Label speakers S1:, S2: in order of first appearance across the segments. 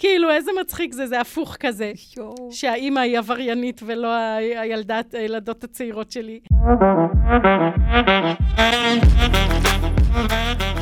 S1: כאילו, איזה מצחיק זה, זה הפוך כזה. שהאימא היא עבריינית ולא הילדת, הילדות הצעירות שלי.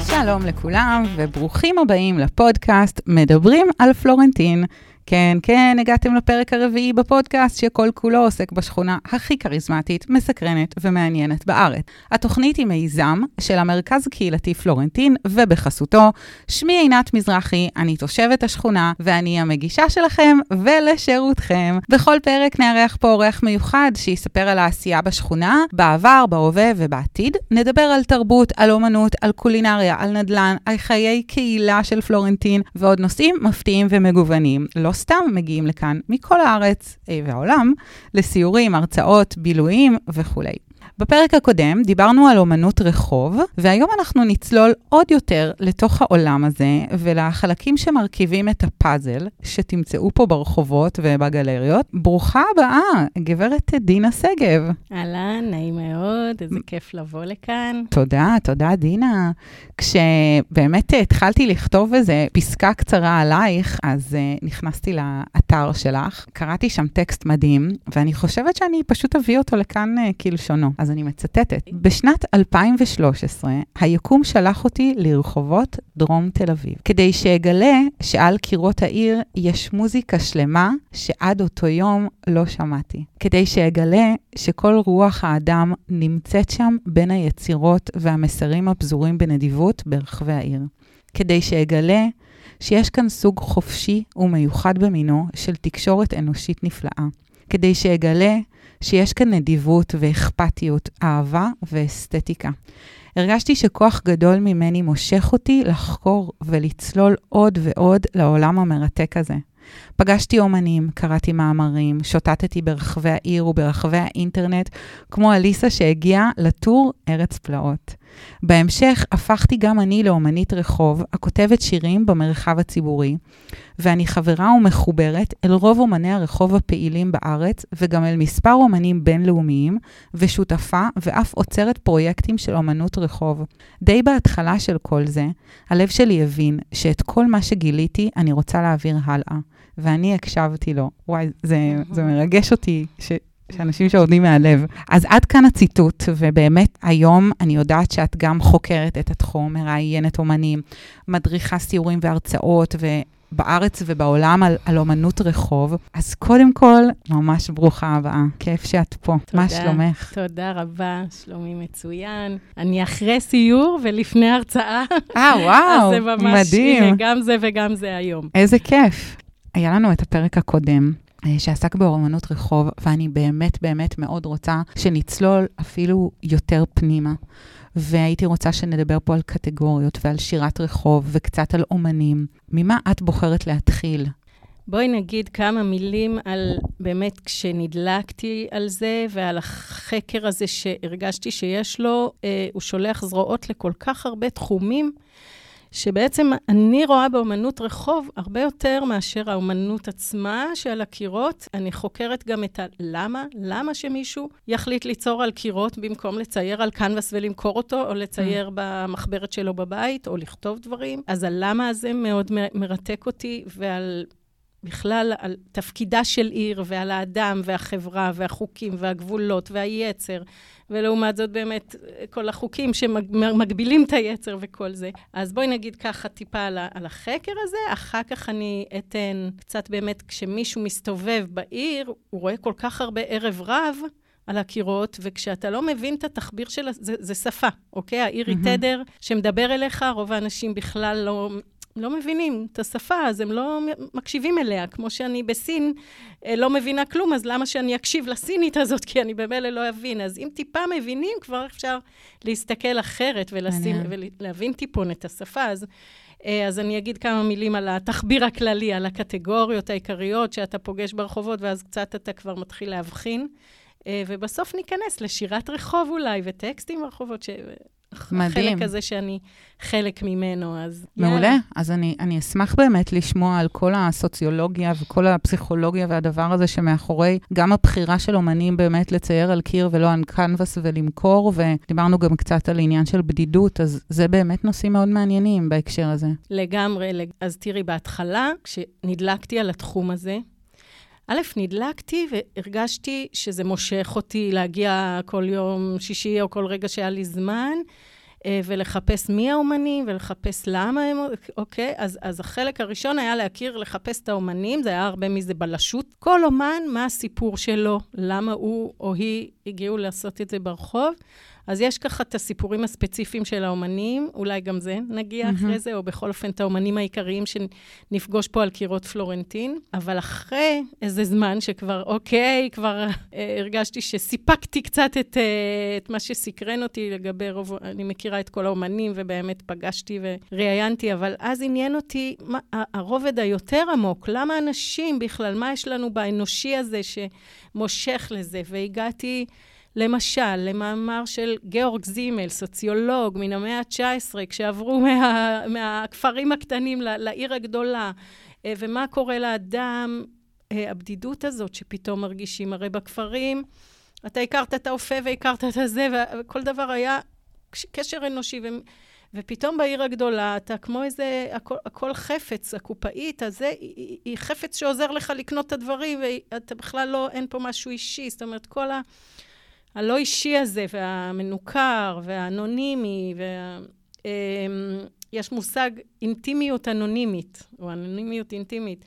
S2: שלום לכולם, וברוכים הבאים לפודקאסט מדברים על פלורנטין. כן, כן, הגעתם לפרק הרביעי בפודקאסט שכל כולו עוסק בשכונה הכי כריזמטית, מסקרנת ומעניינת בארץ. התוכנית היא מיזם של המרכז הקהילתי פלורנטין, ובחסותו, שמי עינת מזרחי, אני תושבת השכונה, ואני המגישה שלכם ולשירותכם. בכל פרק נארח פה אורח מיוחד שיספר על העשייה בשכונה, בעבר, בהווה ובעתיד. נדבר על תרבות, על אומנות, על קולינריה, על נדל"ן, על חיי קהילה של פלורנטין, ועוד נושאים מפתיעים ומגוונים. לא סתם מגיעים לכאן מכל הארץ אה, והעולם לסיורים, הרצאות, בילויים וכולי. בפרק הקודם דיברנו על אומנות רחוב, והיום אנחנו נצלול עוד יותר לתוך העולם הזה ולחלקים שמרכיבים את הפאזל שתמצאו פה ברחובות ובגלריות. ברוכה הבאה, גברת דינה שגב.
S1: אהלן, נעים מאוד, איזה כיף לבוא לכאן.
S2: תודה, תודה, דינה. כשבאמת התחלתי לכתוב איזה פסקה קצרה עלייך, אז uh, נכנסתי לאתר שלך, קראתי שם טקסט מדהים, ואני חושבת שאני פשוט אביא אותו לכאן uh, כלשונו. אז אני מצטטת. בשנת 2013, היקום שלח אותי לרחובות דרום תל אביב, כדי שאגלה שעל קירות העיר יש מוזיקה שלמה שעד אותו יום לא שמעתי. כדי שאגלה שכל רוח האדם נמצאת שם בין היצירות והמסרים הפזורים בנדיבות ברחבי העיר. כדי שאגלה שיש כאן סוג חופשי ומיוחד במינו של תקשורת אנושית נפלאה. כדי שאגלה שיש כאן נדיבות ואכפתיות, אהבה ואסתטיקה. הרגשתי שכוח גדול ממני מושך אותי לחקור ולצלול עוד ועוד לעולם המרתק הזה. פגשתי אומנים, קראתי מאמרים, שוטטתי ברחבי העיר וברחבי האינטרנט, כמו אליסה שהגיעה לטור ארץ פלאות. בהמשך הפכתי גם אני לאומנית רחוב, הכותבת שירים במרחב הציבורי, ואני חברה ומחוברת אל רוב אומני הרחוב הפעילים בארץ, וגם אל מספר אומנים בינלאומיים, ושותפה ואף עוצרת פרויקטים של אומנות רחוב. די בהתחלה של כל זה, הלב שלי הבין שאת כל מה שגיליתי אני רוצה להעביר הלאה. ואני הקשבתי לו. וואי, זה, זה מרגש אותי ש, שאנשים שעובדים מהלב. אז עד כאן הציטוט, ובאמת היום אני יודעת שאת גם חוקרת את התחום, מראיינת אומנים, מדריכה סיורים והרצאות, ובארץ ובעולם על, על אומנות רחוב. אז קודם כל, ממש ברוכה הבאה. כיף שאת פה. תודה, מה שלומך?
S1: תודה רבה, שלומי מצוין. אני אחרי סיור ולפני הרצאה.
S2: אה, וואו, אז זה ממש, מדהים.
S1: הנה, גם זה וגם זה היום.
S2: איזה כיף. היה לנו את הפרק הקודם, שעסק באומנות רחוב, ואני באמת באמת מאוד רוצה שנצלול אפילו יותר פנימה. והייתי רוצה שנדבר פה על קטגוריות ועל שירת רחוב וקצת על אומנים. ממה את בוחרת להתחיל?
S1: בואי נגיד כמה מילים על באמת כשנדלקתי על זה ועל החקר הזה שהרגשתי שיש לו, אה, הוא שולח זרועות לכל כך הרבה תחומים. שבעצם אני רואה באומנות רחוב הרבה יותר מאשר האומנות עצמה שעל הקירות. אני חוקרת גם את הלמה, למה שמישהו יחליט ליצור על קירות במקום לצייר על קנבס ולמכור אותו, או לצייר mm. במחברת שלו בבית, או לכתוב דברים. אז הלמה הזה מאוד מרתק אותי, ועל בכלל על תפקידה של עיר ועל האדם והחברה והחוקים והגבולות והיצר, ולעומת זאת באמת כל החוקים שמגבילים את היצר וכל זה. אז בואי נגיד ככה טיפה על, על החקר הזה, אחר כך אני אתן קצת באמת, כשמישהו מסתובב בעיר, הוא רואה כל כך הרבה ערב רב. על הקירות, וכשאתה לא מבין את התחביר של... זה, זה שפה, אוקיי? העיר היא mm-hmm. תדר שמדבר אליך, רוב האנשים בכלל לא לא מבינים את השפה, אז הם לא מקשיבים אליה. כמו שאני בסין אה, לא מבינה כלום, אז למה שאני אקשיב לסינית הזאת? כי אני במילא לא אבין. אז אם טיפה מבינים, כבר אפשר להסתכל אחרת ולשים, ולהבין טיפון את השפה. אז, אה, אז אני אגיד כמה מילים על התחביר הכללי, על הקטגוריות העיקריות שאתה פוגש ברחובות, ואז קצת אתה כבר מתחיל להבחין. אה, ובסוף ניכנס לשירת רחוב אולי, וטקסטים ברחובות, ש...
S2: מדהים.
S1: החלק הזה שאני חלק ממנו, אז
S2: מעולה.
S1: יאללה.
S2: אז אני, אני אשמח באמת לשמוע על כל הסוציולוגיה וכל הפסיכולוגיה והדבר הזה שמאחורי גם הבחירה של אומנים באמת לצייר על קיר ולא על קנבס ולמכור, ודיברנו גם קצת על עניין של בדידות, אז זה באמת נושאים מאוד מעניינים בהקשר הזה.
S1: לגמרי. לג- אז תראי, בהתחלה, כשנדלקתי על התחום הזה, א', נדלקתי והרגשתי שזה מושך אותי להגיע כל יום שישי או כל רגע שהיה לי זמן, ולחפש מי האומנים ולחפש למה הם, אוקיי? אז, אז החלק הראשון היה להכיר, לחפש את האומנים, זה היה הרבה מזה בלשות. כל אומן, מה הסיפור שלו, למה הוא או היא הגיעו לעשות את זה ברחוב. אז יש ככה את הסיפורים הספציפיים של האומנים, אולי גם זה נגיע
S2: מהמם.
S1: אחרי זה, או בכל אופן את האומנים העיקריים שנפגוש פה על קירות פלורנטין. אבל אחרי איזה זמן שכבר, אוקיי, כבר אה, הרגשתי שסיפקתי קצת את, אה, את מה שסקרן אותי לגבי רוב, אני מכירה את כל האומנים, ובאמת פגשתי וראיינתי, אבל אז עניין אותי מה, הרובד היותר עמוק, למה אנשים בכלל, מה יש לנו באנושי הזה שמושך לזה? והגעתי... למשל, למאמר של גיאורג זימל, סוציולוג מן המאה ה-19, כשעברו מה, מהכפרים הקטנים לעיר הגדולה, אה, ומה קורה לאדם, אה, הבדידות הזאת שפתאום מרגישים, הרי בכפרים, אתה הכרת את האופה והכרת את הזה, וכל דבר היה קש- קשר אנושי, ו... ופתאום בעיר הגדולה, אתה כמו איזה, הכל, הכל חפץ, הקופאית הזה, היא- היא חפץ שעוזר לך לקנות את הדברים, ואתה בכלל לא, אין פה משהו אישי. זאת אומרת, כל ה... הלא אישי הזה, והמנוכר, והאנונימי, וה... אמ, יש מושג אינטימיות אנונימית, או אנונימיות אינטימית,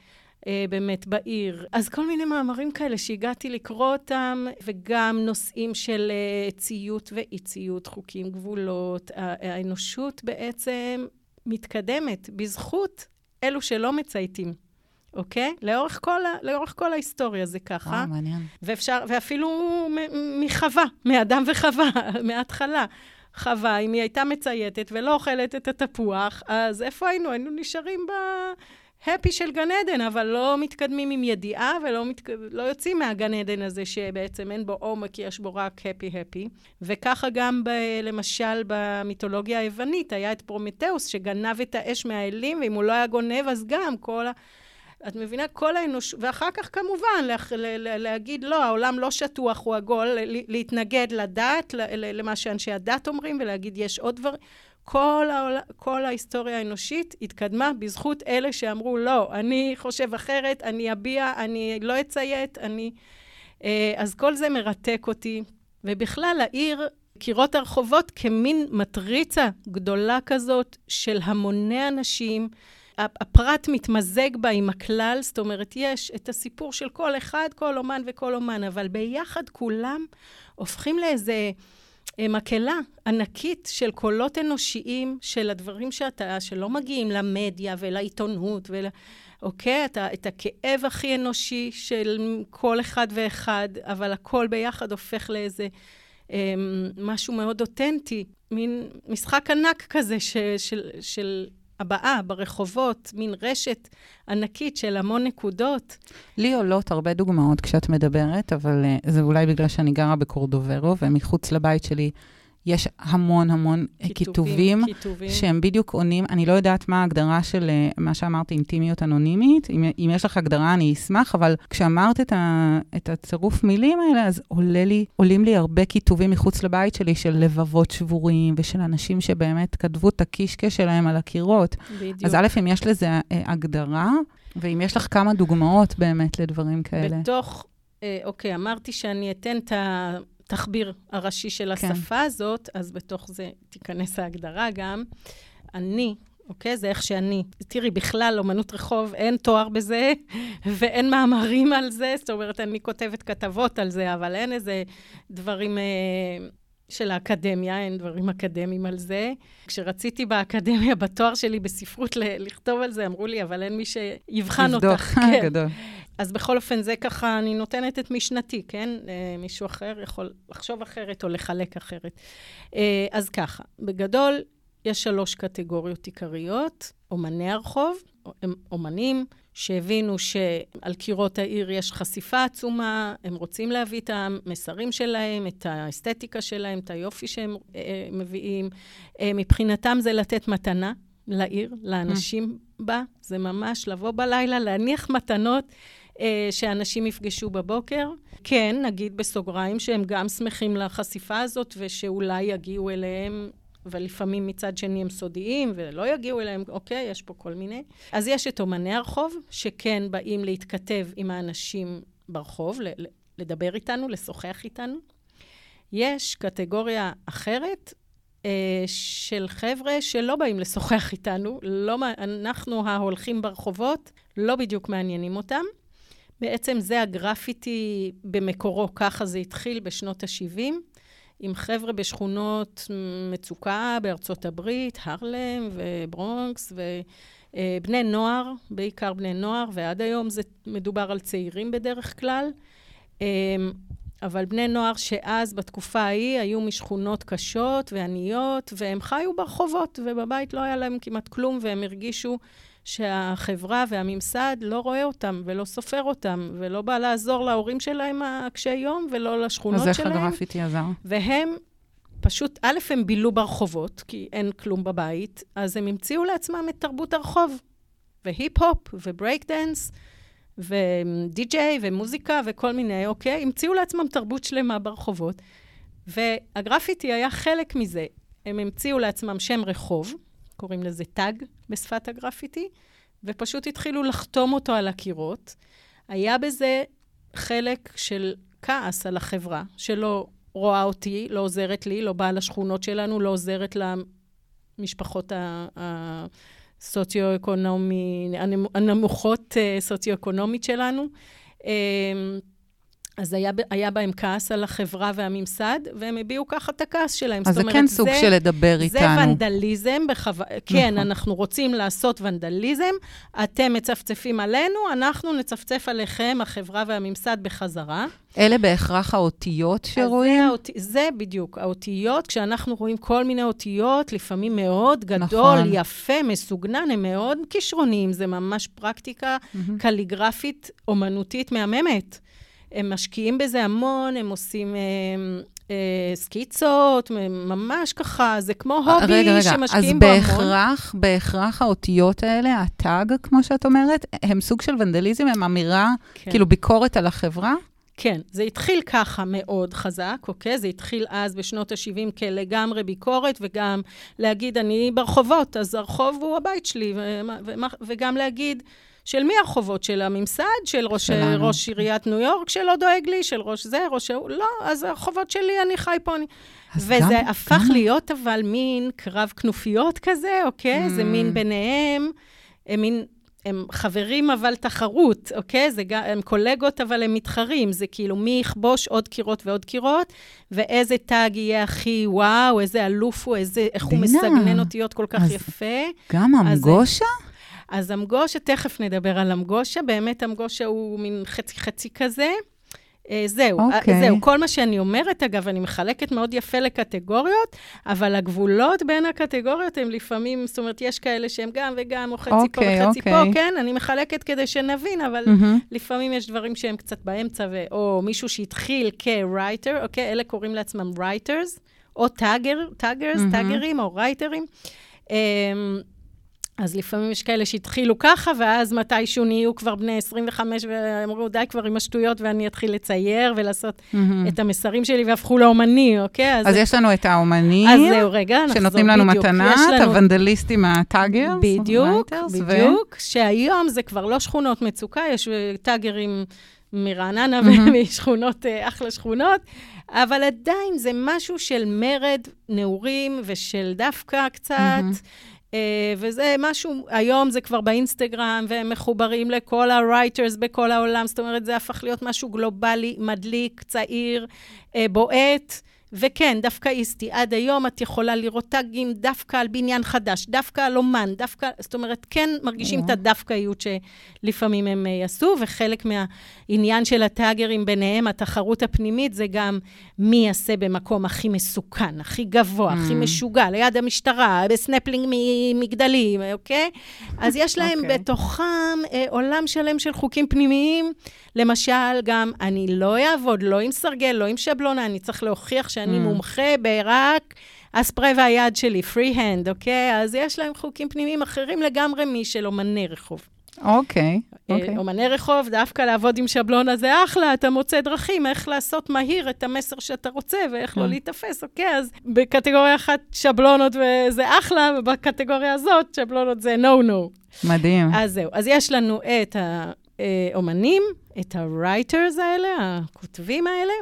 S1: אה, באמת, בעיר. אז כל מיני מאמרים כאלה שהגעתי לקרוא אותם, וגם נושאים של אה, ציות ואי-ציות, חוקים, גבולות. האנושות בעצם מתקדמת בזכות אלו שלא מצייתים, אוקיי? לאורך כל, ה- לאורך כל ההיסטוריה זה ככה.
S2: וואו, מעניין.
S1: ואפשר, ואפילו מ- מחווה, מאדם וחווה, מההתחלה. חווה, אם היא הייתה מצייתת ולא אוכלת את התפוח, אז איפה היינו? היינו נשארים ב happy של גן עדן, אבל לא מתקדמים עם ידיעה ולא מתק... לא יוצאים מהגן עדן הזה שבעצם אין בו עומק, יש בו רק happy-happy. וככה גם, ב... למשל, במיתולוגיה היוונית, היה את פרומטאוס שגנב את האש מהאלים, ואם הוא לא היה גונב, אז גם כל ה... את מבינה? כל האנוש... ואחר כך כמובן לה... ל... ל... להגיד, לא, העולם לא שטוח, הוא עגול. להתנגד לדת. למה שאנשי הדת אומרים, ולהגיד, יש עוד דברים. כל, העול... כל ההיסטוריה האנושית התקדמה בזכות אלה שאמרו, לא, אני חושב אחרת, אני אביע, אני לא אציית, אני... אה, אז כל זה מרתק אותי. ובכלל, העיר, קירות הרחובות כמין מטריצה גדולה כזאת של המוני אנשים. הפרט מתמזג בה עם הכלל, זאת אומרת, יש את הסיפור של כל אחד, כל אומן וכל אומן, אבל ביחד כולם הופכים לאיזה אה, מקהלה ענקית של קולות אנושיים, של הדברים שאתה, שלא מגיעים למדיה ולעיתונות ול... אוקיי? את, ה, את הכאב הכי אנושי של כל אחד ואחד, אבל הכל ביחד הופך לאיזה אה, משהו מאוד אותנטי, מין משחק ענק כזה ש, של, של הבאה ברחובות, מין רשת ענקית של המון נקודות.
S2: לי עולות הרבה דוגמאות כשאת מדברת, אבל uh, זה אולי בגלל שאני גרה בקורדוברו, ומחוץ לבית שלי יש המון המון כיתובים,
S1: כיתובים.
S2: שהם בדיוק עונים, אני לא יודעת מה ההגדרה של uh, מה שאמרתי, אינטימיות אנונימית, אם, אם יש לך הגדרה אני אשמח, אבל כשאמרת את, ה, את הצירוף מילים האלה, אז עולה לי, עולים לי הרבה כיתובים מחוץ לבית שלי של לבבות שבורים, ושל אנשים שבאמת כתבו את הקישקע שלהם על הקירות.
S1: בדיוק.
S2: אז א', אם יש לזה uh, הגדרה, ואם יש לך כמה דוגמאות באמת לדברים כאלה.
S1: בתוך, אה, אוקיי, אמרתי שאני אתן את התחביר הראשי של
S2: כן.
S1: השפה הזאת, אז בתוך זה תיכנס ההגדרה גם. אני, אוקיי? זה איך שאני. תראי, בכלל, אומנות רחוב, אין תואר בזה, ואין מאמרים על זה. זאת אומרת, אני כותבת כתבות על זה, אבל אין איזה דברים אה, של האקדמיה, אין דברים אקדמיים על זה. כשרציתי באקדמיה, בתואר שלי בספרות ל- לכתוב על זה, אמרו לי, אבל אין מי שיבחן
S2: לבדוק.
S1: אותך. כן.
S2: גדול.
S1: אז בכל אופן, זה ככה, אני נותנת את משנתי, כן? אה, מישהו אחר יכול לחשוב אחרת או לחלק אחרת. אה, אז ככה, בגדול, יש שלוש קטגוריות עיקריות, אומני הרחוב, הם אומנים שהבינו שעל קירות העיר יש חשיפה עצומה, הם רוצים להביא את המסרים שלהם, את האסתטיקה שלהם, את היופי שהם אה, מביאים. אה, מבחינתם זה לתת מתנה לעיר, לאנשים. בה. זה ממש לבוא בלילה, להניח מתנות. אה, שאנשים יפגשו בבוקר. כן, נגיד בסוגריים שהם גם שמחים לחשיפה הזאת, ושאולי יגיעו אליהם ולפעמים מצד שני הם סודיים ולא יגיעו אליהם, אוקיי, יש פה כל מיני. אז יש את אומני הרחוב, שכן באים להתכתב עם האנשים ברחוב, לדבר איתנו, לשוחח איתנו. יש קטגוריה אחרת אה, של חבר'ה שלא באים לשוחח איתנו, לא, אנחנו ההולכים ברחובות, לא בדיוק מעניינים אותם. בעצם זה הגרפיטי במקורו, ככה זה התחיל בשנות ה-70. עם חבר'ה בשכונות מצוקה בארצות הברית, הרלם וברונקס, ובני נוער, בעיקר בני נוער, ועד היום זה מדובר על צעירים בדרך כלל. אמ, אבל בני נוער שאז, בתקופה ההיא, היו משכונות קשות ועניות, והם חיו ברחובות, ובבית לא היה להם כמעט כלום, והם הרגישו שהחברה והממסד לא רואה אותם ולא סופר אותם, ולא בא לעזור להורים שלהם הקשי יום ולא לשכונות
S2: שלהם.
S1: אז איך
S2: הגרפיטי עזר?
S1: והם פשוט, א', הם בילו ברחובות, כי אין כלום בבית, אז הם המציאו לעצמם את תרבות הרחוב, והיפ-הופ, וברייק דנס, ודי-ג'יי, ומוזיקה, וכל מיני, אוקיי? המציאו לעצמם תרבות שלמה ברחובות, והגרפיטי היה חלק מזה. הם המציאו לעצמם שם רחוב, קוראים לזה tag בשפת הגרפיטי, ופשוט התחילו לחתום אותו על הקירות. היה בזה חלק של כעס על החברה, שלא רואה אותי, לא עוזרת לי, לא באה לשכונות שלנו, לא עוזרת למשפחות הסוציו-אקונומי, הנמוכות אה, סוציו-אקונומית שלנו. אז היה, היה בהם כעס על החברה והממסד, והם הביעו ככה את הכעס שלהם.
S2: אז זה אומרת, כן סוג זה, של לדבר
S1: זה
S2: איתנו.
S1: זה ונדליזם, בחו... כן, נכון. אנחנו רוצים לעשות ונדליזם, אתם מצפצפים עלינו, אנחנו נצפצף עליכם, החברה והממסד, בחזרה.
S2: אלה בהכרח האותיות שרואים?
S1: זה, האות... זה בדיוק, האותיות, כשאנחנו רואים כל מיני אותיות, לפעמים מאוד גדול, נכון. יפה, מסוגנן, הם מאוד כישרוניים, זה ממש פרקטיקה mm-hmm. קליגרפית, אומנותית מהממת. הם משקיעים בזה המון, הם עושים... אה, אה, סקיצות, ממש ככה, זה כמו הובי רגע, רגע, שמשקיעים בו המון.
S2: רגע, רגע, אז בהכרח, בהכרח האותיות האלה, הטאג, כמו שאת אומרת, הם סוג של ונדליזם, הם אמירה, כן. כאילו ביקורת על החברה?
S1: כן, זה התחיל ככה מאוד חזק, אוקיי? זה התחיל אז בשנות ה-70 כלגמרי ביקורת, וגם להגיד, אני ברחובות, אז הרחוב הוא הבית שלי, ו- ו- וגם להגיד, של מי החובות? של הממסד? של ראש, ראש עיריית ניו יורק שלא דואג לי? של ראש זה? ראש? לא, אז החובות שלי, אני חי פה. אני... וזה גם, הפך גם... להיות אבל מין קרב כנופיות כזה, אוקיי? Mm. זה מין mm. ביניהם, הם מין... הם חברים אבל תחרות, אוקיי? זה גם, הם קולגות אבל הם מתחרים. זה כאילו מי יכבוש עוד קירות ועוד קירות, ואיזה תג יהיה הכי וואו, איזה אלוף הוא, איזה, איך דינה. הוא מסגנן אותיות כל כך יפה.
S2: גם המגושה?
S1: אז אמגושה, תכף נדבר על אמגושה, באמת אמגושה הוא מין חצי-חצי כזה. Uh, זהו, okay.
S2: אוקיי.
S1: uh, זהו, כל מה שאני אומרת, אגב, אני מחלקת מאוד יפה לקטגוריות, אבל הגבולות בין הקטגוריות הם לפעמים, זאת אומרת, יש כאלה שהם גם וגם, או חצי okay, פה אוקיי, וחצי okay. פה, אוקיי. כן? אני מחלקת כדי שנבין, אבל mm-hmm. לפעמים יש דברים שהם קצת באמצע, ו... או מישהו שהתחיל כ-writer, אוקיי? אלה קוראים לעצמם writers, או tagger, taggers, mm-hmm. טאגרים, או רייטרים. Um, אז לפעמים יש כאלה שהתחילו ככה, ואז מתישהו נהיו כבר בני 25, ואמרו, די כבר עם השטויות, ואני אתחיל לצייר ולעשות mm-hmm. את המסרים שלי, והפכו לאומני, אוקיי?
S2: אז, אז יש לנו את האומנים,
S1: אז זהו, רגע, נחזור בדיוק.
S2: שנותנים לנו מתנה, לנו... את הוונדליסטים ה taggers.
S1: בדיוק, בדיוק, ו... שהיום זה כבר לא שכונות מצוקה, יש טאגרים מרעננה mm-hmm. ומשכונות, אה, אחלה שכונות, אבל עדיין זה משהו של מרד נעורים ושל דווקא קצת. Mm-hmm. Uh, וזה משהו, היום זה כבר באינסטגרם, והם מחוברים לכל ה-writers בכל העולם, זאת אומרת, זה הפך להיות משהו גלובלי, מדליק, צעיר, uh, בועט, וכן, דווקאיסטי. עד היום את יכולה לראות טאגים דווקא על בניין חדש, דווקא על אומן, דווקא, זאת אומרת, כן מרגישים את הדווקאיות שלפעמים הם אה, יעשו, וחלק מהעניין של הטאגרים ביניהם, התחרות הפנימית, זה גם מי יעשה במקום הכי מסוכן, הכי גבוה, הכי משוגע, ליד המשטרה, בסנפלינג ממגדלים, אוקיי? אז יש להם okay. אוקיי. בתוכם אה, עולם שלם של חוקים פנימיים. למשל, גם אני לא אעבוד, לא עם סרגל, לא עם שבלונה, אני צריך להוכיח שאני mm. מומחה רק הספריי והיד שלי, free hand, אוקיי? אז יש להם חוקים פנימיים אחרים לגמרי משל אומני רחוב.
S2: אוקיי,
S1: אה, אוקיי. אומני רחוב, דווקא לעבוד עם שבלונה זה אחלה, אתה מוצא דרכים איך לעשות מהיר את המסר שאתה רוצה ואיך לא mm. להיתפס, אוקיי? אז בקטגוריה אחת שבלונות וזה אחלה, ובקטגוריה הזאת שבלונות זה נו-נו.
S2: מדהים.
S1: אז זהו, אז יש לנו את האומנים, את ה-writers האלה, הכותבים האלה,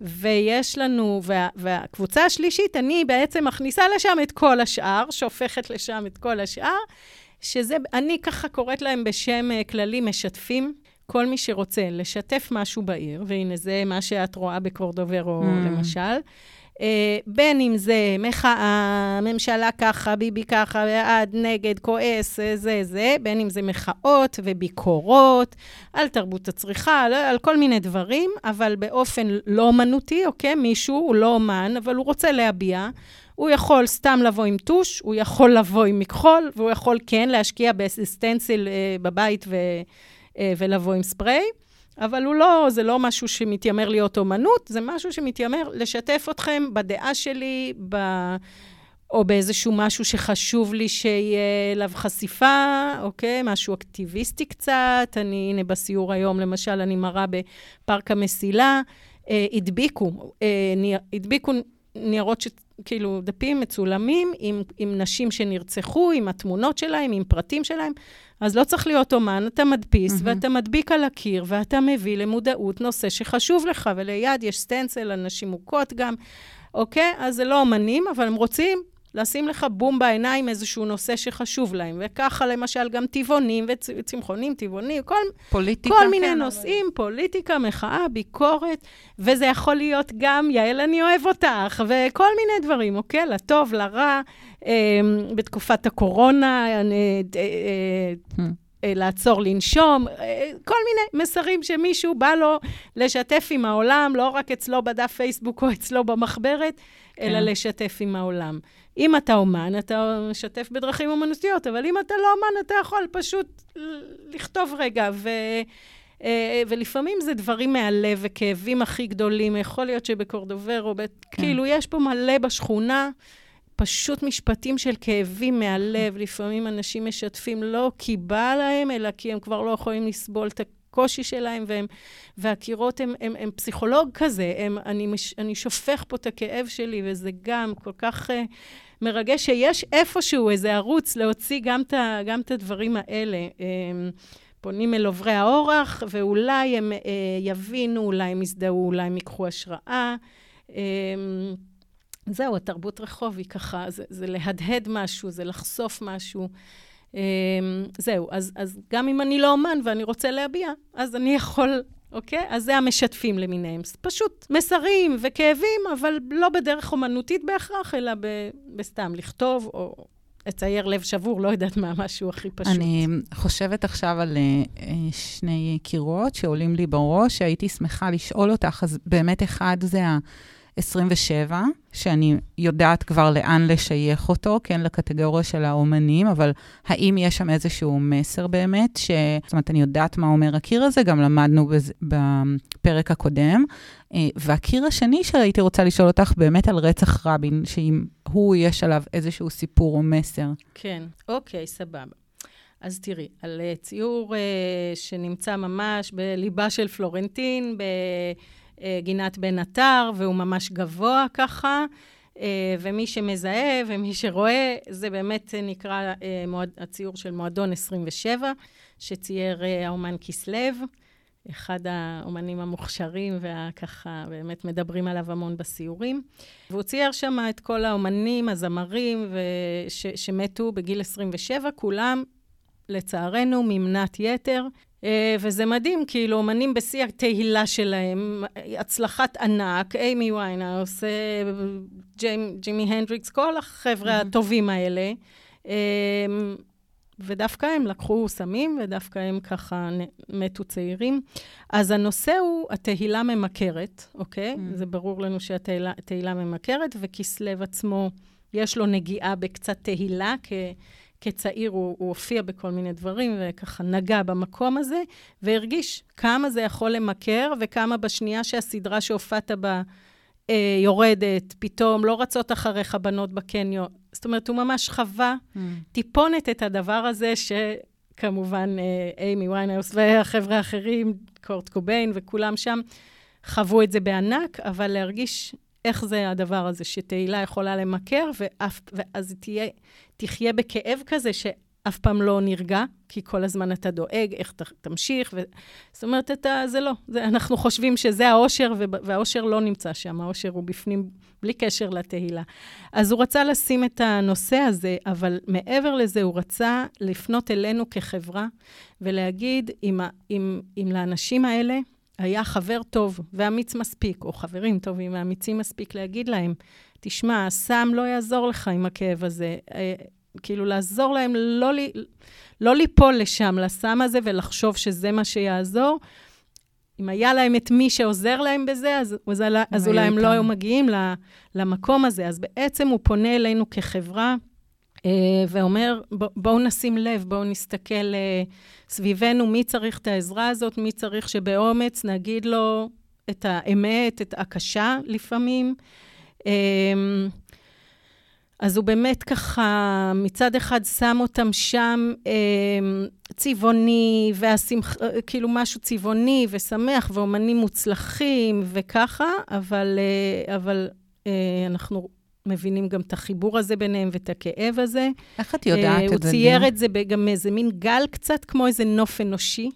S1: ויש לנו, וה, והקבוצה השלישית, אני בעצם מכניסה לשם את כל השאר, שהופכת לשם את כל השאר, שזה, אני ככה קוראת להם בשם uh, כללי משתפים. כל מי שרוצה לשתף משהו בעיר, והנה זה מה שאת רואה בקורדוברו, mm. למשל, אה, בין אם זה מחאה, ממשלה ככה, ביבי ככה, בעד, נגד, כועס, אה, זה, זה, בין אם זה מחאות וביקורות על תרבות הצריכה, על, על כל מיני דברים, אבל באופן לא אומנותי, אוקיי? מישהו, הוא לא אומן, אבל הוא רוצה להביע. הוא יכול סתם לבוא עם טוש, הוא יכול לבוא עם מכחול, והוא יכול כן להשקיע באסיסטנסיל אה, בבית ו, אה, ולבוא עם ספרי. אבל הוא לא, זה לא משהו שמתיימר להיות אומנות, זה משהו שמתיימר לשתף אתכם בדעה שלי, ב... או באיזשהו משהו שחשוב לי שיהיה אליו חשיפה, אוקיי? משהו אקטיביסטי קצת. אני, הנה, בסיור היום, למשל, אני מראה בפארק המסילה, אה, הדביקו, אה, הדביקו ניירות, ש... כאילו, דפים מצולמים עם, עם נשים שנרצחו, עם התמונות שלהם, עם פרטים שלהם. אז לא צריך להיות אומן, אתה מדפיס, mm-hmm. ואתה מדביק על הקיר, ואתה מביא למודעות נושא שחשוב לך, וליד יש סטנצל על נשים מוכות גם, אוקיי? אז זה לא אומנים, אבל הם רוצים לשים לך בום בעיניים איזשהו נושא שחשוב להם. וככה למשל גם טבעונים וצמחונים, טבעונים, כל, פוליטיקה, כל מיני כן, נושאים, אבל... פוליטיקה, מחאה, ביקורת, וזה יכול להיות גם, יעל, אני אוהב אותך, וכל מיני דברים, אוקיי? לטוב, לרע. אה, בתקופת הקורונה, אה, אה, אה, לעצור לנשום, אה, כל מיני מסרים שמישהו בא לו לשתף עם העולם, לא רק אצלו בדף פייסבוק או אצלו במחברת, כן. אלא לשתף עם העולם. אם אתה אומן, אתה משתף בדרכים אומנותיות, אבל אם אתה לא אומן, אתה יכול פשוט לכתוב רגע. ו... אה, ולפעמים זה דברים מהלב וכאבים הכי גדולים. יכול להיות שבקורדוברו, כן. כאילו, יש פה מלא בשכונה. פשוט משפטים של כאבים מהלב. לפעמים אנשים משתפים לא כי בא להם, אלא כי הם כבר לא יכולים לסבול את הקושי שלהם, והם, והקירות הם, הם, הם פסיכולוג כזה. הם, אני, מש, אני שופך פה את הכאב שלי, וזה גם כל כך... uh, מרגש שיש איפשהו איזה ערוץ להוציא גם את, גם את הדברים האלה. Um, פונים אל עוברי האורח, ואולי הם uh, יבינו, אולי הם יזדהו, אולי הם ייקחו השראה. Um, זהו, התרבות רחוב היא ככה, זה, זה להדהד משהו, זה לחשוף משהו. Um, זהו, אז, אז גם אם אני לא אומן ואני רוצה להביע, אז אני יכול, אוקיי? אז זה המשתפים למיניהם. פשוט מסרים וכאבים, אבל לא בדרך אומנותית בהכרח, אלא ב, בסתם לכתוב או לצייר לב שבור, לא יודעת מה, משהו הכי פשוט.
S2: אני חושבת עכשיו על uh, שני קירות שעולים לי בראש, שהייתי שמחה לשאול אותך, אז באמת אחד זה ה... 27, שאני יודעת כבר לאן לשייך אותו, כן, לקטגוריה של האומנים, אבל האם יש שם איזשהו מסר באמת, ש... זאת אומרת, אני יודעת מה אומר הקיר הזה, גם למדנו בז... בפרק הקודם. אה, והקיר השני שהייתי רוצה לשאול אותך, באמת על רצח רבין, שאם הוא, יש עליו איזשהו סיפור או מסר.
S1: כן, אוקיי, סבבה. אז תראי, על אה, ציור uh, שנמצא ממש בליבה של פלורנטין, ב... אה, גינת בן עטר, והוא ממש גבוה ככה. אה, ומי שמזהה ומי שרואה, זה באמת נקרא אה, מועד, הציור של מועדון 27, שצייר האומן כסלו, אחד האומנים המוכשרים והככה באמת מדברים עליו המון בסיורים. והוא צייר שם את כל האומנים, הזמרים, וש, שמתו בגיל 27, כולם, לצערנו, ממנת יתר. אה, וזה מדהים, כאילו, אומנים בשיא התהילה שלהם, הצלחת ענק, איימי ויינהאוס, ג'ימי הנדריקס, כל החבר'ה. הטובים האלה. ודווקא הם לקחו סמים, ודווקא הם ככה מתו צעירים. אז הנושא הוא התהילה ממכרת, אוקיי? Mm. זה ברור לנו שהתהילה ממכרת, וכסלו עצמו, יש לו נגיעה בקצת תהילה, כ... כצעיר הוא, הוא הופיע בכל מיני דברים, וככה נגע במקום הזה, והרגיש כמה זה יכול למכר, וכמה בשנייה שהסדרה שהופעת בה אה, יורדת, פתאום לא רצות אחריך בנות בקניון. זאת אומרת, הוא ממש חווה mm. טיפונת את הדבר הזה, שכמובן אה, אימי ויינאוס והחבר'ה האחרים, קורט קוביין וכולם שם, חוו את זה בענק, אבל להרגיש איך זה הדבר הזה, שתהילה יכולה למכר, ואף, ואז תהיה, תחיה בכאב כזה, אף פעם לא נרגע, כי כל הזמן אתה דואג איך ת, תמשיך. ו... זאת אומרת, אתה, זה לא. זה, אנחנו חושבים שזה האושר, והאושר לא נמצא שם, האושר הוא בפנים, בלי קשר לתהילה. אז הוא רצה לשים את הנושא הזה, אבל מעבר לזה, הוא רצה לפנות אלינו כחברה ולהגיד, אם, אם, אם לאנשים האלה היה חבר טוב ואמיץ מספיק, או חברים טובים ואמיצים מספיק, להגיד להם, תשמע, הסם לא יעזור לך עם הכאב הזה. אה, כאילו לעזור להם לא, לא ליפול לשם, לסם הזה, ולחשוב שזה מה שיעזור. אם היה להם את מי שעוזר להם בזה, אז, אז, אז אולי הם לא היו מגיעים למקום הזה. אז בעצם הוא פונה אלינו כחברה ואומר, בוא, בואו נשים לב, בואו נסתכל אה, סביבנו, מי צריך את העזרה הזאת, מי צריך שבאומץ נגיד לו את האמת, את הקשה לפעמים. אה, אז הוא באמת ככה, מצד אחד שם אותם שם אה, צבעוני, והשמח, כאילו משהו צבעוני ושמח, ואומנים מוצלחים וככה, אבל, אה, אבל אה, אנחנו מבינים גם את החיבור הזה ביניהם ואת הכאב הזה.
S2: איך את יודעת אה, את זה?
S1: הוא צייר את זה גם איזה מין גל קצת, כמו איזה נוף אנושי.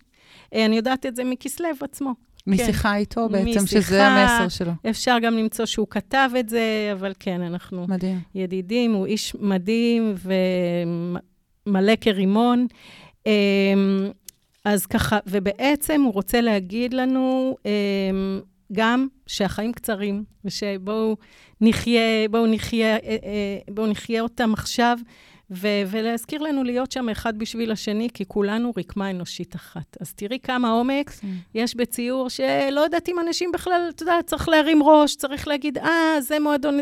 S1: אה, אני יודעת את זה מכסלו עצמו.
S2: משיחה כן. איתו בעצם, משיחה, שזה המסר שלו.
S1: אפשר גם למצוא שהוא כתב את זה, אבל כן, אנחנו מדהים. ידידים, הוא איש מדהים ומלא כרימון. אמ, אז ככה, ובעצם הוא רוצה להגיד לנו גם שהחיים קצרים, ושבואו נחיה, בואו נחיה, אה, אה, בואו נחיה אותם עכשיו. ו- ולהזכיר לנו להיות שם אחד בשביל השני, כי כולנו רקמה אנושית אחת. אז תראי כמה עומק mm. יש בציור שלא יודעת אם אנשים בכלל, אתה יודע, צריך להרים ראש, צריך להגיד, אה, זה מועדון,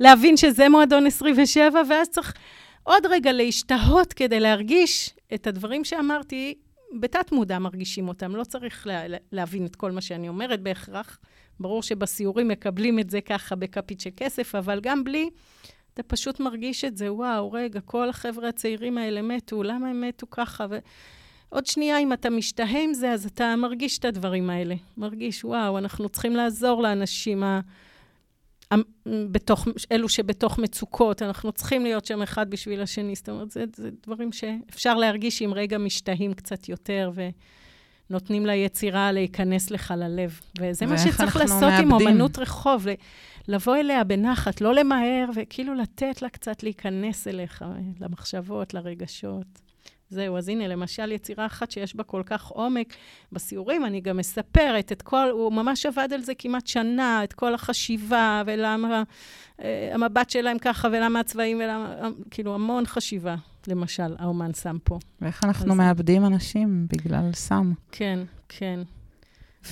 S1: להבין שזה מועדון 27, ואז צריך עוד רגע להשתהות כדי להרגיש את הדברים שאמרתי, בתת-מודע מרגישים אותם, לא צריך לה, להבין את כל מה שאני אומרת בהכרח. ברור שבסיורים מקבלים את זה ככה בכפית של כסף, אבל גם בלי... אתה פשוט מרגיש את זה, וואו, רגע, כל החבר'ה הצעירים האלה מתו, למה הם מתו ככה? ועוד שנייה, אם אתה משתהה עם זה, אז אתה מרגיש את הדברים האלה. מרגיש, וואו, אנחנו צריכים לעזור לאנשים ה... בתוך, אלו שבתוך מצוקות, אנחנו צריכים להיות שם אחד בשביל השני. זאת אומרת, זה, זה דברים שאפשר להרגיש אם רגע משתהים קצת יותר ונותנים ליצירה להיכנס לך ללב. וזה מה שצריך לעשות מאבדים. עם אומנות רחוב. לבוא אליה בנחת, לא למהר, וכאילו לתת לה קצת להיכנס אליך, למחשבות, לרגשות. זהו, אז הנה, למשל, יצירה אחת שיש בה כל כך עומק. בסיורים אני גם מספרת את כל, הוא ממש עבד על זה כמעט שנה, את כל החשיבה, ולמה אה, המבט שלהם ככה, ולמה הצבעים, ולמה, כאילו, המון חשיבה, למשל, האומן שם פה.
S2: ואיך אנחנו אז... מאבדים אנשים בגלל סם.
S1: כן, כן.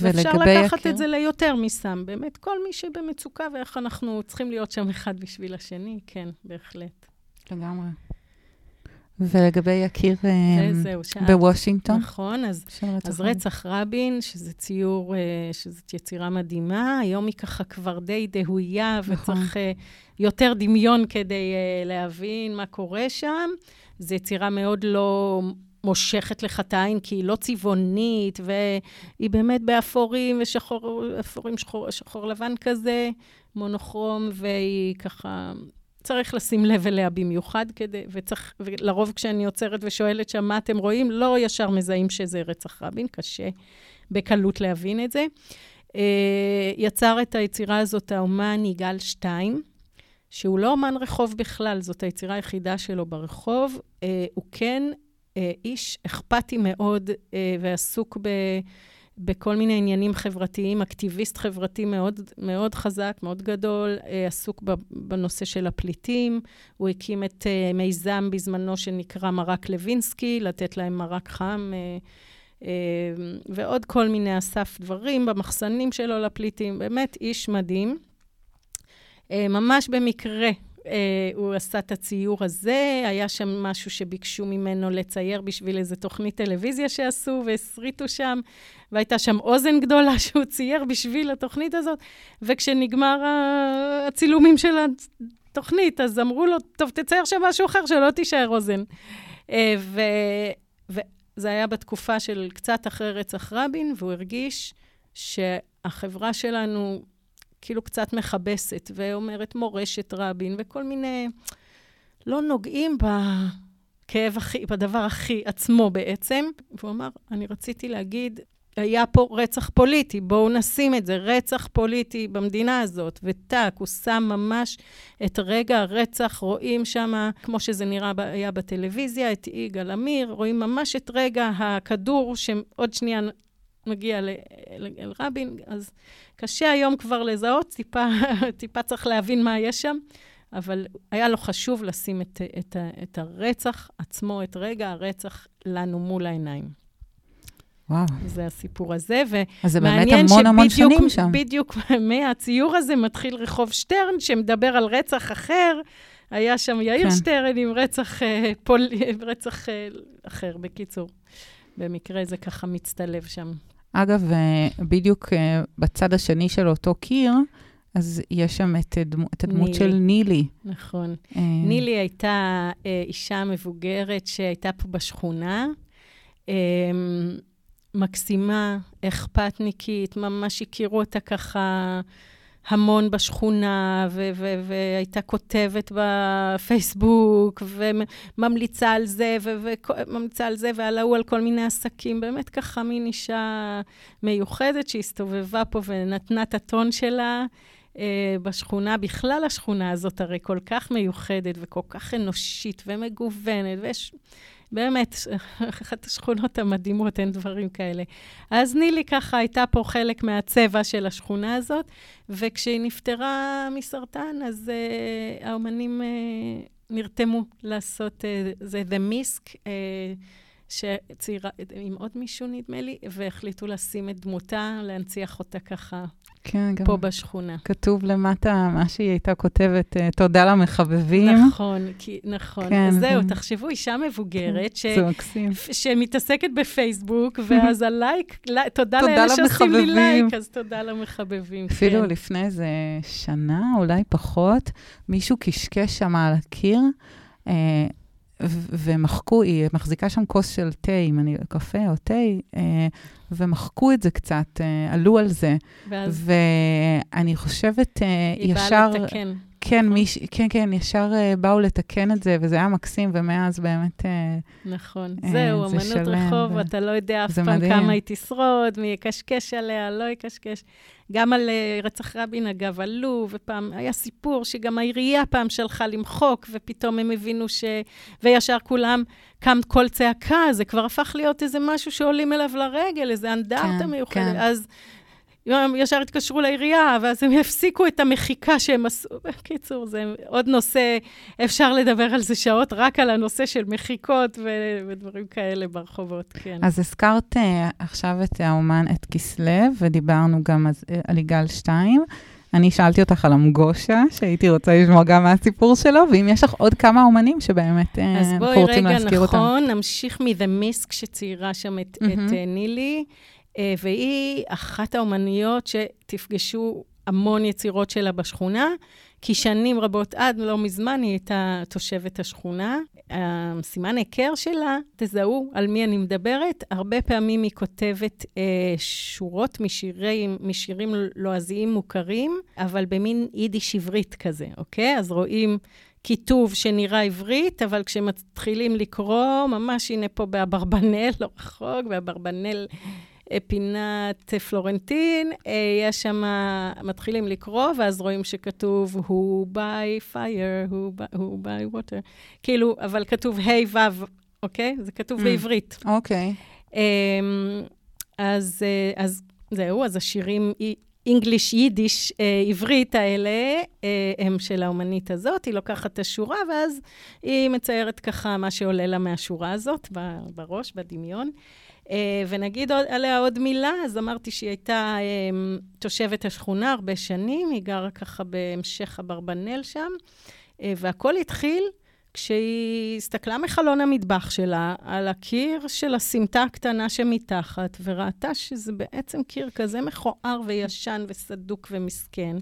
S1: ואפשר לקחת הכיר? את זה ליותר מסם. באמת, כל מי שבמצוקה ואיך אנחנו צריכים להיות שם אחד בשביל השני, כן, בהחלט.
S2: לגמרי. ולגבי יקיר um, בוושינגטון?
S1: נכון, אז, אז רצח רבין, שזה ציור, uh, שזאת יצירה מדהימה, היום היא ככה כבר די דהויה, נכון. וצריך uh, יותר דמיון כדי להבין מה קורה שם. זו יצירה מאוד לא מושכת לך את העין, כי היא לא צבעונית, והיא באמת באפורים ושחור, אפורים שחור, שחור לבן כזה, מונוכרום, והיא ככה... צריך לשים לב אליה במיוחד כדי, וצריך, ולרוב כשאני עוצרת ושואלת שם מה אתם רואים, לא ישר מזהים שזה רצח רבין, קשה בקלות להבין את זה. אה, יצר את היצירה הזאת האומן יגאל שטיין, שהוא לא אומן רחוב בכלל, זאת היצירה היחידה שלו ברחוב. אה, הוא כן איש אכפתי מאוד ועסוק ב... בכל מיני עניינים חברתיים, אקטיביסט חברתי מאוד, מאוד חזק, מאוד גדול, עסוק בנושא של הפליטים. הוא הקים את מיזם בזמנו שנקרא מרק לוינסקי, לתת להם מרק חם, ועוד כל מיני אסף דברים במחסנים שלו לפליטים. באמת איש מדהים. ממש במקרה אה, הוא עשה את הציור הזה, היה שם משהו שביקשו ממנו לצייר בשביל איזו תוכנית טלוויזיה שעשו, והסריטו שם, והייתה שם אוזן גדולה שהוא צייר בשביל התוכנית הזאת, וכשנגמר הצילומים של התוכנית, אז אמרו לו, טוב, תצייר שם משהו אחר, שלא תישאר אוזן. אה, ו... וזה היה בתקופה של קצת אחרי רצח רבין, והוא הרגיש שהחברה שלנו כאילו קצת מכבסת, ואומרת מורשת רבין, וכל מיני... לא נוגעים בכאב הכי, בדבר הכי עצמו בעצם. והוא אמר, אני רציתי להגיד, היה פה רצח פוליטי, בואו נשים את זה, רצח פוליטי במדינה הזאת. וטאק, הוא שם ממש את רגע הרצח, רואים שם, כמו שזה נראה היה בטלוויזיה, את יגאל עמיר, רואים ממש את רגע הכדור, שעוד שנייה מגיע אל רבין, אז קשה היום כבר לזהות, טיפה, טיפה צריך להבין מה יש שם, אבל היה לו חשוב לשים את, את, את הרצח עצמו, את רגע הרצח לנו מול העיניים.
S2: וואו.
S1: זה הסיפור הזה, ומעניין
S2: זה באמת המון המון שנים שם.
S1: בדיוק מהציור הזה מתחיל רחוב שטרן, שמדבר על רצח אחר. היה שם יאיר כן. שטרן עם רצח, אה, פול, רצח אה, אחר, בקיצור. במקרה זה ככה מצטלב שם.
S2: אגב, אה, בדיוק אה, בצד השני של אותו קיר, אז יש שם את, דמו, את הדמות נילי. של נילי.
S1: נכון. אה... נילי הייתה אה, אישה מבוגרת שהייתה פה בשכונה, אה, מקסימה, אכפתניקית, ממש הכירו אותה ככה המון בשכונה, והייתה כותבת בפייסבוק, וממליצה על זה, וממליצה על זה, ועל ההוא, על כל מיני עסקים. באמת ככה מין אישה מיוחדת שהסתובבה פה ונתנה את הטון שלה. אה, בשכונה, בכלל השכונה הזאת הרי כל כך מיוחדת וכל כך אנושית ומגוונת, ויש באמת, אחת השכונות המדהימות, אין דברים כאלה. אז נילי ככה הייתה פה חלק מהצבע של השכונה הזאת, וכשהיא נפטרה מסרטן, אז uh, האומנים uh, נרתמו לעשות, uh, זה The Misk, uh, שציירה עם עוד מישהו, נדמה לי, והחליטו לשים את דמותה, להנציח אותה ככה כן, גם פה בשכונה.
S2: כתוב למטה מה שהיא הייתה כותבת, אה, תודה למחבבים.
S1: נכון, כי, נכון. כן, אז זהו, כן. תחשבו, אישה מבוגרת ש... שמתעסקת בפייסבוק, ואז הלייק, תודה לאלה שעושים לי לייק, אז תודה למחבבים.
S2: אפילו כן. לפני איזה שנה, אולי פחות, מישהו קשקש שם על הקיר. אה, ומחקו, היא מחזיקה שם כוס של תה, אם אני, קפה או תה, אה, ומחקו את זה קצת, אה, עלו על זה. ואז... ואני חושבת, אה,
S1: היא
S2: ישר...
S1: היא באה לתקן.
S2: כן. מיש, כן, כן, ישר uh, באו לתקן את זה, וזה היה מקסים, ומאז באמת... Uh,
S1: נכון. Uh, זהו, אמנות שלם, רחוב, ו... אתה לא יודע אף פעם מדהים. כמה היא תשרוד, מי יקשקש עליה, לא יקשקש. גם על uh, רצח רבין, אגב, עלו, ופעם היה סיפור שגם העירייה פעם שלחה למחוק, ופתאום הם הבינו ש... וישר כולם קם קול צעקה, זה כבר הפך להיות איזה משהו שעולים אליו לרגל, איזה אנדרטה כן, מיוחדת. כן. אז ישר התקשרו לעירייה, ואז הם הפסיקו את המחיקה שהם עשו. בקיצור, זה עוד נושא, אפשר לדבר על זה שעות, רק על הנושא של מחיקות ו- ודברים כאלה ברחובות, כן.
S2: אז הזכרת uh, עכשיו את האומן, את כסלו, ודיברנו גם אז, uh, על יגאל שתיים. אני שאלתי אותך על המגושה, שהייתי רוצה לשמוע גם מהסיפור שלו, ואם יש לך עוד כמה אומנים שבאמת אה, אנחנו רוצים להזכיר
S1: נכון,
S2: אותם.
S1: אז בואי רגע, נכון, נמשיך מ-The Misk שציירה שם את, mm-hmm. את uh, נילי. אה, והיא אחת האומניות שתפגשו המון יצירות שלה בשכונה, כי שנים רבות, עד לא מזמן, היא הייתה תושבת השכונה. הסימן היכר שלה, תזהו על מי אני מדברת, הרבה פעמים היא כותבת אה, שורות משירים, משירים לועזיים מוכרים, אבל במין יידיש עברית כזה, אוקיי? אז רואים כיתוב שנראה עברית, אבל כשמתחילים לקרוא, ממש הנה פה באברבנל, לא רחוק, באברבנל פינת פלורנטין, אה, יש שם, מתחילים לקרוא, ואז רואים שכתוב who by fire, who by, who by water. כאילו, אבל כתוב ה' hey, ו', אוקיי? זה כתוב
S2: Mm.
S1: בעברית.
S2: אוקיי.
S1: אמ, אז, אה, אז זהו, אז השירים אינגליש, יידיש, אה, עברית האלה, אה, הם של האומנית הזאת, היא לוקחת את השורה, ואז היא מציירת ככה מה שעולה לה מהשורה הזאת, בראש, בדמיון. אה, ונגיד עליה עוד מילה, אז אמרתי שהיא הייתה אה, תושבת השכונה הרבה שנים, היא גרה ככה בהמשך אברבנאל שם, אה, והכל התחיל כשהיא הסתכלה מחלון המטבח שלה על הקיר של הסמטה הקטנה שמתחת, וראתה שזה בעצם קיר כזה מכוער וישן וסדוק ומסכן,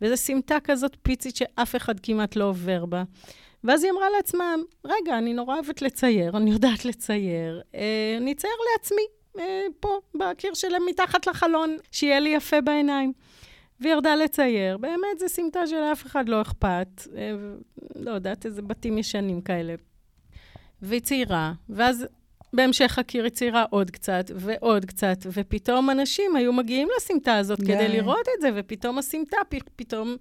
S1: וזו סמטה כזאת פיצית שאף אחד כמעט לא עובר בה. ואז היא אמרה לעצמה, רגע, אני נורא אוהבת לצייר, אני יודעת לצייר, אה, אני אצייר לעצמי, אה, פה, בקיר של מתחת לחלון, שיהיה לי יפה בעיניים. והיא ירדה לצייר, באמת זו סמטה שלאף אחד לא אכפת, אה, לא יודעת, איזה בתים ישנים כאלה. והיא ציירה, ואז בהמשך הקיר היא ציירה עוד קצת ועוד קצת, ופתאום אנשים היו מגיעים לסמטה הזאת
S2: די.
S1: כדי לראות את זה, ופתאום הסמטה, פ- פתאום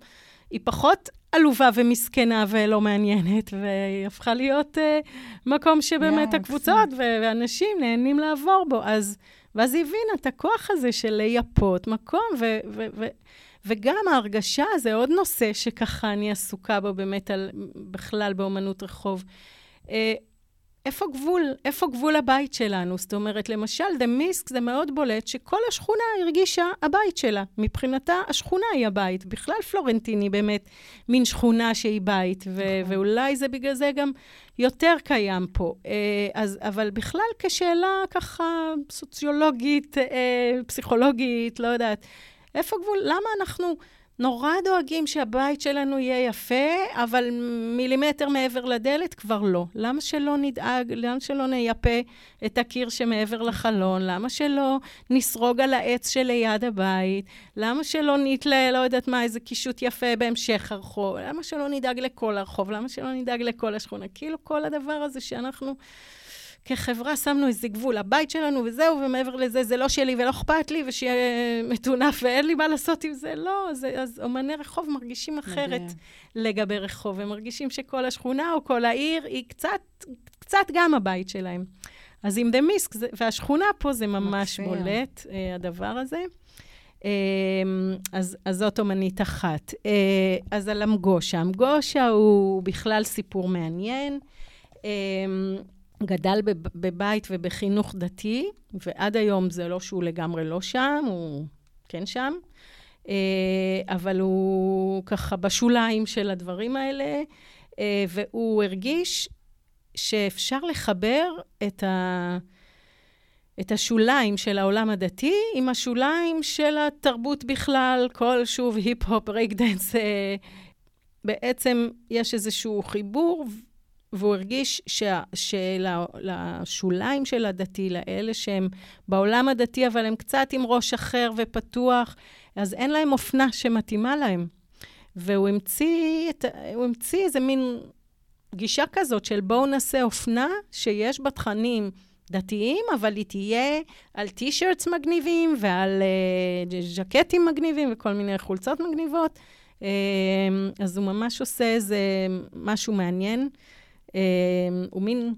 S1: היא פחות עלובה ומסכנה ולא מעניינת, והיא הפכה להיות uh, מקום שבאמת
S2: יואו,
S1: הקבוצות ואנשים נהנים לעבור בו. אז, ואז היא הבינה את הכוח הזה של לייפות מקום, ו... ו, ו וגם ההרגשה, זה עוד נושא שככה אני עסוקה בו באמת על, בכלל באומנות רחוב. אה, איפה גבול, איפה גבול הבית שלנו? זאת אומרת, למשל, The Misk זה מאוד בולט שכל השכונה הרגישה הבית שלה. מבחינתה, השכונה היא הבית. בכלל פלורנטיני באמת מין שכונה שהיא בית, ו-
S2: נכון.
S1: ואולי זה בגלל זה גם יותר קיים פה. אה, אז, אבל בכלל כשאלה ככה סוציולוגית, אה, פסיכולוגית, לא יודעת, איפה גבול? למה אנחנו נורא דואגים שהבית שלנו יהיה יפה, אבל מילימטר מעבר לדלת כבר לא? למה שלא נדאג, למה שלא נייפה את הקיר שמעבר לחלון? למה שלא נסרוג על העץ שליד הבית? למה שלא נתלה, לא יודעת מה, איזה קישוט יפה בהמשך הרחוב? למה שלא נדאג לכל הרחוב? למה שלא נדאג לכל השכונה? כאילו כל הדבר הזה שאנחנו... כחברה שמנו איזה גבול, הבית שלנו וזהו, ומעבר לזה זה לא שלי ולא אכפת לי, ושיהיה מטונף ואין לי מה לעשות עם זה. לא, אז, אז אומני רחוב מרגישים אחרת
S2: מדהים.
S1: לגבי רחוב. הם מרגישים שכל השכונה או כל העיר היא קצת, קצת גם הבית שלהם. אז עם דה מיסק, זה, והשכונה פה זה ממש
S2: מקסים.
S1: בולט, אה, הדבר הזה. אה, אז, אז זאת אומנית אחת. אה, אז על המגושה. המגושה הוא בכלל סיפור מעניין. גדל בב- בבית ובחינוך דתי, ועד היום זה לא שהוא לגמרי לא שם, הוא כן שם, אה, אבל הוא ככה בשוליים של הדברים האלה, אה, והוא הרגיש שאפשר לחבר את, ה... את השוליים של העולם הדתי עם השוליים של התרבות בכלל, כל שוב היפ-הופ, ברייק דנס, אה, בעצם יש איזשהו חיבור, והוא הרגיש שלשוליים של הדתי, לאלה שהם בעולם הדתי, אבל הם קצת עם ראש אחר ופתוח, אז אין להם אופנה שמתאימה להם. והוא המציא, את, הוא המציא איזה מין גישה כזאת של בואו נעשה אופנה שיש בה תכנים דתיים, אבל היא תהיה על טי-שירטס מגניבים ועל uh, ז'קטים מגניבים וכל מיני חולצות מגניבות. Uh, אז הוא ממש עושה איזה משהו מעניין. Uh, הוא מין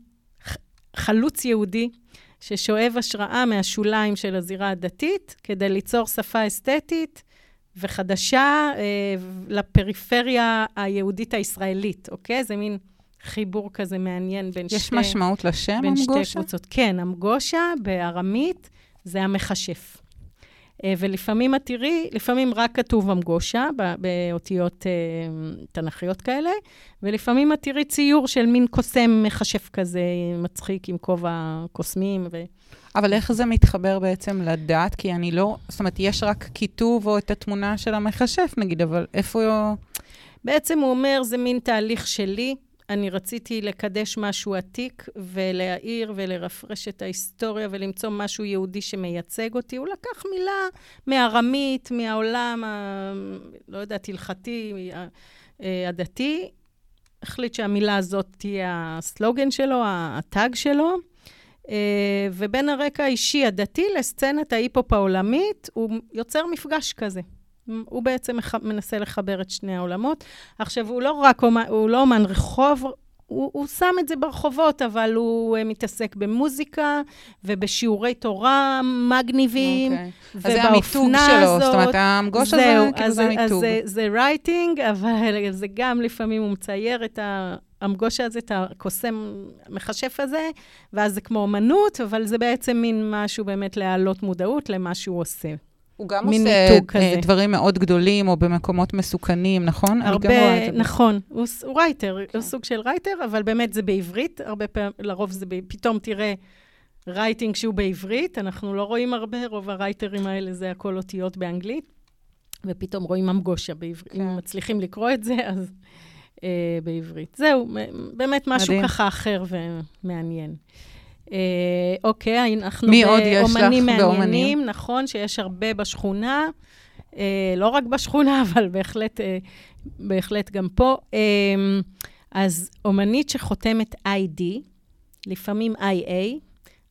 S1: חלוץ יהודי ששואב השראה מהשוליים של הזירה הדתית כדי ליצור שפה אסתטית וחדשה uh, לפריפריה היהודית הישראלית, אוקיי? זה מין חיבור כזה מעניין בין
S2: יש
S1: שתי...
S2: משמעות לשם,
S1: בין שתי? קבוצות. כן, המגושה בארמית זה המכשף. אה, ולפעמים את תראי, לפעמים רק כתוב המגושה, ב- באותיות אה, תנכיות כאלה, ולפעמים את תראי ציור של מין קוסם מכשף כזה, מצחיק עם כובע קוסמים. ו...
S2: אבל איך זה מתחבר בעצם לדת? כי אני לא... זאת אומרת, יש רק כיתוב או את התמונה של המכשף, נגיד, אבל איפה...
S1: בעצם הוא אומר, זה מין תהליך שלי. אני רציתי לקדש משהו עתיק ולהעיר ולרפרש את ההיסטוריה ולמצוא משהו יהודי שמייצג אותי. הוא לקח מילה מארמית, מהעולם, ה... לא יודעת, הלכתי, ה- אה, הדתי. החליט שהמילה הזאת תהיה הסלוגן שלו, הטאג שלו. אה, ובין הרקע האישי הדתי לסצנת ההיפ-הופ העולמית, הוא יוצר מפגש כזה. הוא בעצם מח- מנסה לחבר את שני העולמות. עכשיו, הוא לא רק אומן, הוא לא אומן רחוב הוא, הוא שם את זה ברחובות, אבל הוא uh, מתעסק במוזיקה ובשיעורי תורה מגניבים,
S2: אוקיי. אז
S1: ובאופנה
S2: זה המיתוג שלו, זאת אומרת, המגוש הזה,
S1: זהו,
S2: כאילו
S1: אז,
S2: זה
S1: אז
S2: המיתוג.
S1: זה, זה רייטינג, אבל זה גם לפעמים הוא מצייר את ה... המגוש הזה, את הקוסם המכשף הזה, ואז זה כמו אומנות, אבל זה בעצם מין משהו באמת להעלות מודעות למה שהוא עושה.
S2: הוא גם עושה אה,
S1: כזה.
S2: דברים מאוד גדולים, או במקומות מסוכנים, נכון?
S1: הרבה. נכון, הוא, הוא writer, הוא סוג של writer, אבל באמת זה בעברית, הרבה פעמים, לרוב זה, ב, פתאום תראה writing שהוא בעברית, אנחנו לא רואים הרבה, רוב הרייטרים האלה זה הכל אותיות באנגלית, ופתאום רואים אמגושה בעברית,
S2: כן.
S1: אם מצליחים לקרוא את זה, אז אה, בעברית. זהו, באמת משהו
S2: מדהים.
S1: ככה אחר ומעניין. אה, אוקיי, אנחנו
S2: מי עוד יש לך
S1: באומנים
S2: באומנים?
S1: מעניינים, נכון שיש הרבה בשכונה, אה, לא רק בשכונה, אבל בהחלט, אה, בהחלט גם פה. אה, אז אומנית שחותמת ID, לפעמים IA,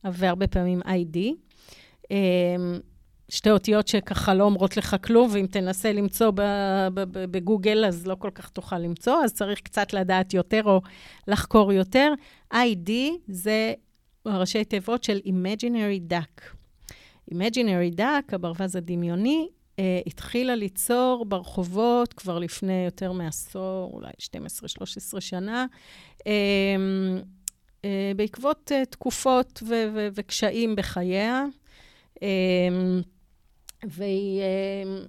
S1: והרבה פעמים ID, אה, שתי אותיות שככה לא אומרות לך כלום, ואם תנסה למצוא בגוגל, אז לא כל כך תוכל למצוא, אז צריך קצת לדעת יותר או לחקור יותר. ID זה ראשי תיבות של Imaginary Duck. Imaginary Duck, הברווז הדמיוני, אה, התחילה ליצור ברחובות כבר לפני יותר מעשור, אולי 12-13 שנה, אה, אה, בעקבות אה, תקופות ו- ו- וקשיים בחייה. אה, והיא אה,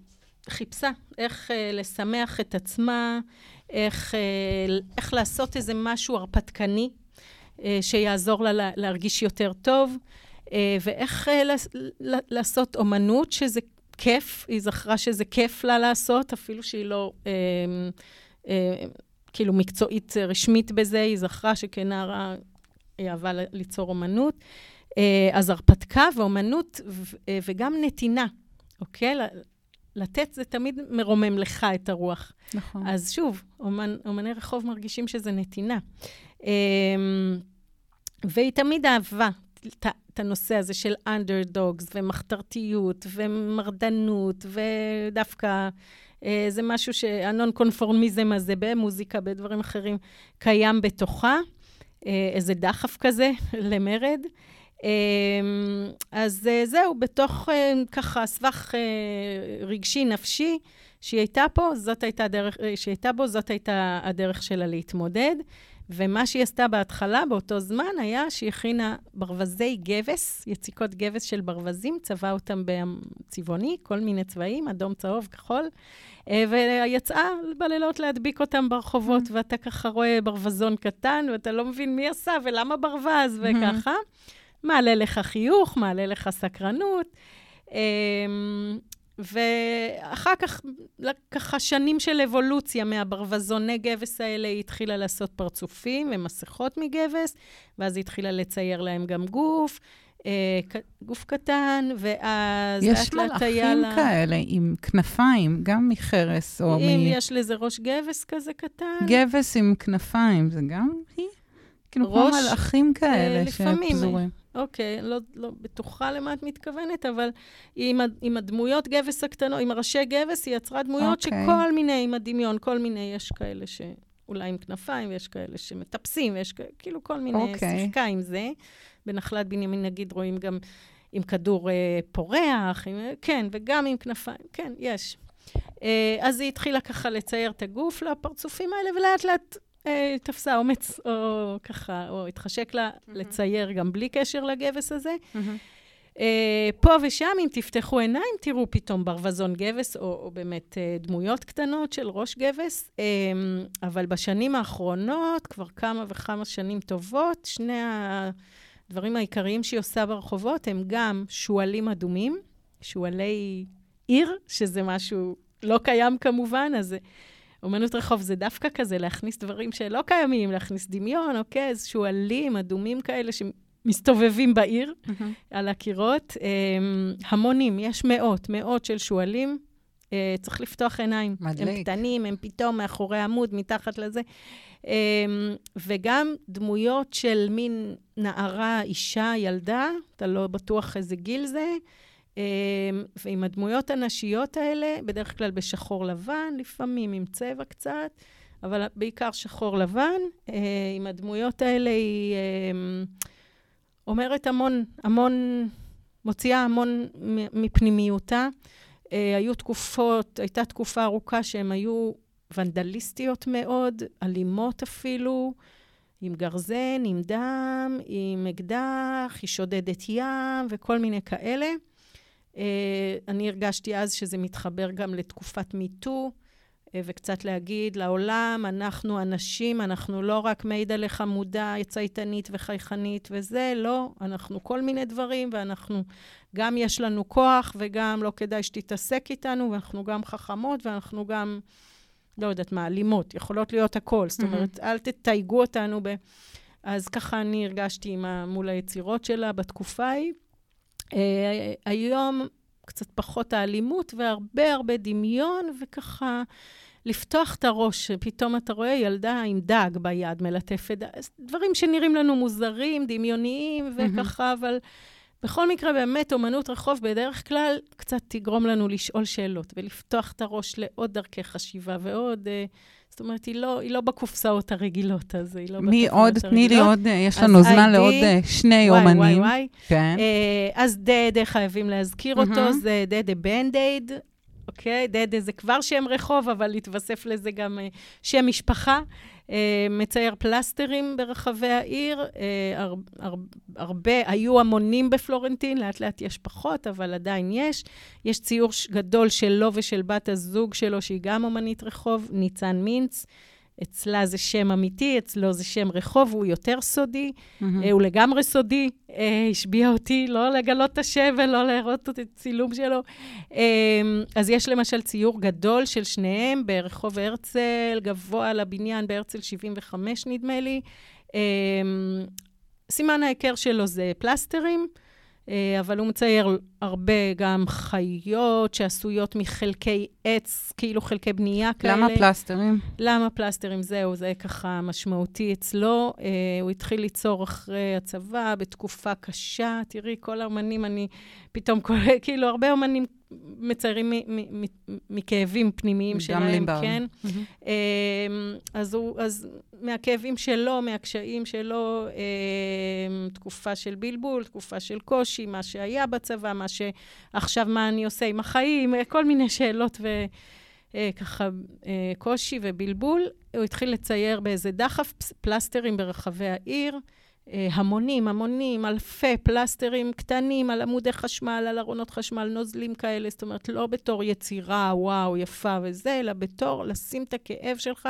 S1: חיפשה איך אה, לשמח את עצמה, איך, אה, איך לעשות איזה משהו הרפתקני, שיעזור לה לה- להרגיש יותר טוב, אה, ואיך אה, לעשות אומנות, שזה כיף, היא זכרה שזה כיף לה לעשות, אפילו שהיא לא אה, אה, כאילו מקצועית אה, רשמית בזה, היא זכרה שכנערה היא אהבה ליצור אומנות. אה, אז הרפתקה ואומנות אה, וגם נתינה, אוקיי? לתת זה תמיד מרומם לך את הרוח.
S2: נכון.
S1: אז שוב, אומן, אומני רחוב מרגישים שזה נתינה. אמ, והיא תמיד אהבה את הנושא הזה של אנדרדוגס, ומחתרתיות, ומרדנות, ודווקא אה, זה משהו שהנון קונפורמיזם הזה במוזיקה, בדברים אחרים, קיים בתוכה. אה, איזה דחף כזה למרד. אמ, אז אה, זהו, בתוך ככה סבך רגשי, נפשי, שהיא הייתה פה, זאת הייתה הדרך, שהיא הייתה בו, זאת הייתה הדרך שלה להתמודד. ומה שהיא עשתה בהתחלה, באותו זמן, היה שהיא הכינה ברווזי גבס, יציקות גבס של ברווזים, צבעה אותם בצבעוני, כל מיני צבעים, אדום, צהוב, כחול, אה, ויצאה בלילות להדביק אותם ברחובות, ואתה ככה רואה ברווזון קטן, ואתה לא מבין מי עשה ולמה ברווז, וככה. מעלה לך חיוך, מעלה לך סקרנות. ואחר כך, ככה שנים של אבולוציה מהברווזוני גבס האלה, היא התחילה לעשות פרצופים ומסכות מגבס, ואז היא התחילה לצייר להם גם גוף, אה, גוף קטן, ואז
S2: יש מלאכים
S1: לה...
S2: כאלה עם כנפיים, גם מחרס או
S1: אם יש לזה ראש גבס כזה קטן,
S2: מגבס עם כנפיים, זה גם היא? כאילו כמו מלאכים כאלה
S1: לפעמים,
S2: שפזורים.
S1: אוקיי, לא, לא בטוחה למה את מתכוונת, אבל עם, עם הדמויות גבס הקטנות, עם הראשי גבס, היא יצרה דמויות
S2: אוקיי.
S1: שכל מיני, עם הדמיון, כל מיני, יש כאלה שאולי עם כנפיים, ויש כאלה שמטפסים, ויש כאלה, כאילו כל מיני,
S2: אוקיי.
S1: שיחקה עם זה. בנחלת בנימין, נגיד, רואים גם עם כדור אה, פורח, עם, כן, וגם עם כנפיים, כן, יש. אה, אז היא התחילה ככה לצייר את הגוף לפרצופים האלה, ולאט לאט אה, תפסה אומץ, או ככה, או התחשק לה לצייר גם בלי קשר לגבס הזה. אה, פה ושם, אם תפתחו עיניים, תראו פתאום ברווזון גבס, או, או באמת אה, דמויות קטנות של ראש גבס. אה, אבל בשנים האחרונות, כבר כמה וכמה שנים טובות, שני הדברים העיקריים שהיא עושה ברחובות הם גם שועלים אדומים, שועלי עיר, שזה משהו לא קיים כמובן, אז אומנות רחוב זה דווקא כזה, להכניס דברים שלא קיימים, להכניס דמיון, אוקיי? אז שועלים אדומים כאלה שמסתובבים בעיר. על הקירות. אמ, המונים, יש מאות, מאות של שועלים. אה, צריך לפתוח עיניים.
S2: מדליק.
S1: הם קטנים, הם פתאום מאחורי עמוד, מתחת לזה. אמ, וגם דמויות של מין נערה, אישה, ילדה, אתה לא בטוח איזה גיל זה. אמ, ועם הדמויות הנשיות האלה, בדרך כלל בשחור לבן, לפעמים עם צבע קצת, אבל בעיקר שחור לבן. אה, עם הדמויות האלה היא אה, אומרת המון, המון, מוציאה המון מפנימיותה. אה, היו תקופות, הייתה תקופה ארוכה שהן היו ונדליסטיות מאוד, אלימות אפילו, עם גרזן, עם דם, עם אקדח, היא שודדת ים וכל מיני כאלה. אה, אני הרגשתי אז שזה מתחבר גם לתקופת מיטו, אה, וקצת להגיד לעולם, אנחנו אנשים, אנחנו לא רק מעידה חמודה, צייתנית וחייכנית וזה, לא, אנחנו כל מיני דברים, ואנחנו, גם יש לנו כוח, וגם לא כדאי שתתעסק איתנו, ואנחנו גם חכמות, ואנחנו גם, לא יודעת מה, אלימות, יכולות להיות הכל. זאת אומרת, אל תתייגו אותנו ב... אז ככה אני הרגשתי עם מול היצירות שלה בתקופה ההיא. Uh, היום קצת פחות האלימות והרבה הרבה דמיון, וככה לפתוח את הראש, פתאום אתה רואה ילדה עם דג ביד מלטפת, דברים שנראים לנו מוזרים, דמיוניים וככה, mm-hmm. אבל בכל מקרה, באמת, אומנות רחוב בדרך כלל קצת תגרום לנו לשאול שאלות ולפתוח את הראש לעוד דרכי חשיבה ועוד... Uh, זאת אומרת, היא לא, היא לא בקופסאות הרגילות, אז היא לא
S2: מי עוד? תני לי עוד, יש לנו זמן לעוד אה, שני
S1: וואי,
S2: אומנים.
S1: וואי, וואי. כן. Uh, אז דדה, חייבים להזכיר אותו, זה דדה בנדייד. אוקיי? דדה זה כבר שם רחוב, אבל התווסף לזה גם uh, שם משפחה. Uh, מצייר פלסטרים ברחבי העיר. Uh, הר, הר, הרבה, היו המונים בפלורנטין, לאט לאט יש פחות, אבל עדיין יש. יש ציור גדול שלו ושל בת הזוג שלו, שהיא גם אומנית רחוב, ניצן מינץ. אצלה זה שם אמיתי, אצלו זה שם רחוב, הוא יותר סודי, mm-hmm. הוא לגמרי סודי, אה, השביע אותי לא לגלות את השם ולא להראות את הצילום שלו. אה, אז יש למשל ציור גדול של שניהם ברחוב הרצל, גבוה על הבניין בהרצל 75 נדמה לי. סימן ההיכר שלו זה פלסטרים. אה, אבל הוא מצייר הרבה גם חיות שעשויות מחלקי עץ, כאילו חלקי בנייה כאלה.
S2: למה פלסטרים?
S1: למה פלסטרים? זהו, זה ככה משמעותי אצלו. אה, הוא התחיל ליצור אחרי הצבא, בתקופה קשה. תראי, כל האומנים, אני פתאום, כאילו, הרבה אומנים מציירים מכאבים פנימיים שלהם. כן. Mm-hmm. אז, הוא, אז מהכאבים שלו, מהקשיים שלו, אמ, תקופה של בלבול, תקופה של קושי, מה שהיה בצבא, מה שעכשיו, מה אני עושה עם החיים, כל מיני שאלות וככה אה, אה, קושי ובלבול. הוא התחיל לצייר באיזה דחף פלסטרים ברחבי העיר. אה, המונים, המונים, אלפי פלסטרים קטנים על עמודי חשמל, על ארונות חשמל, נוזלים כאלה, זאת אומרת, לא בתור יצירה, וואו, יפה וזה, אלא בתור לשים את הכאב שלך,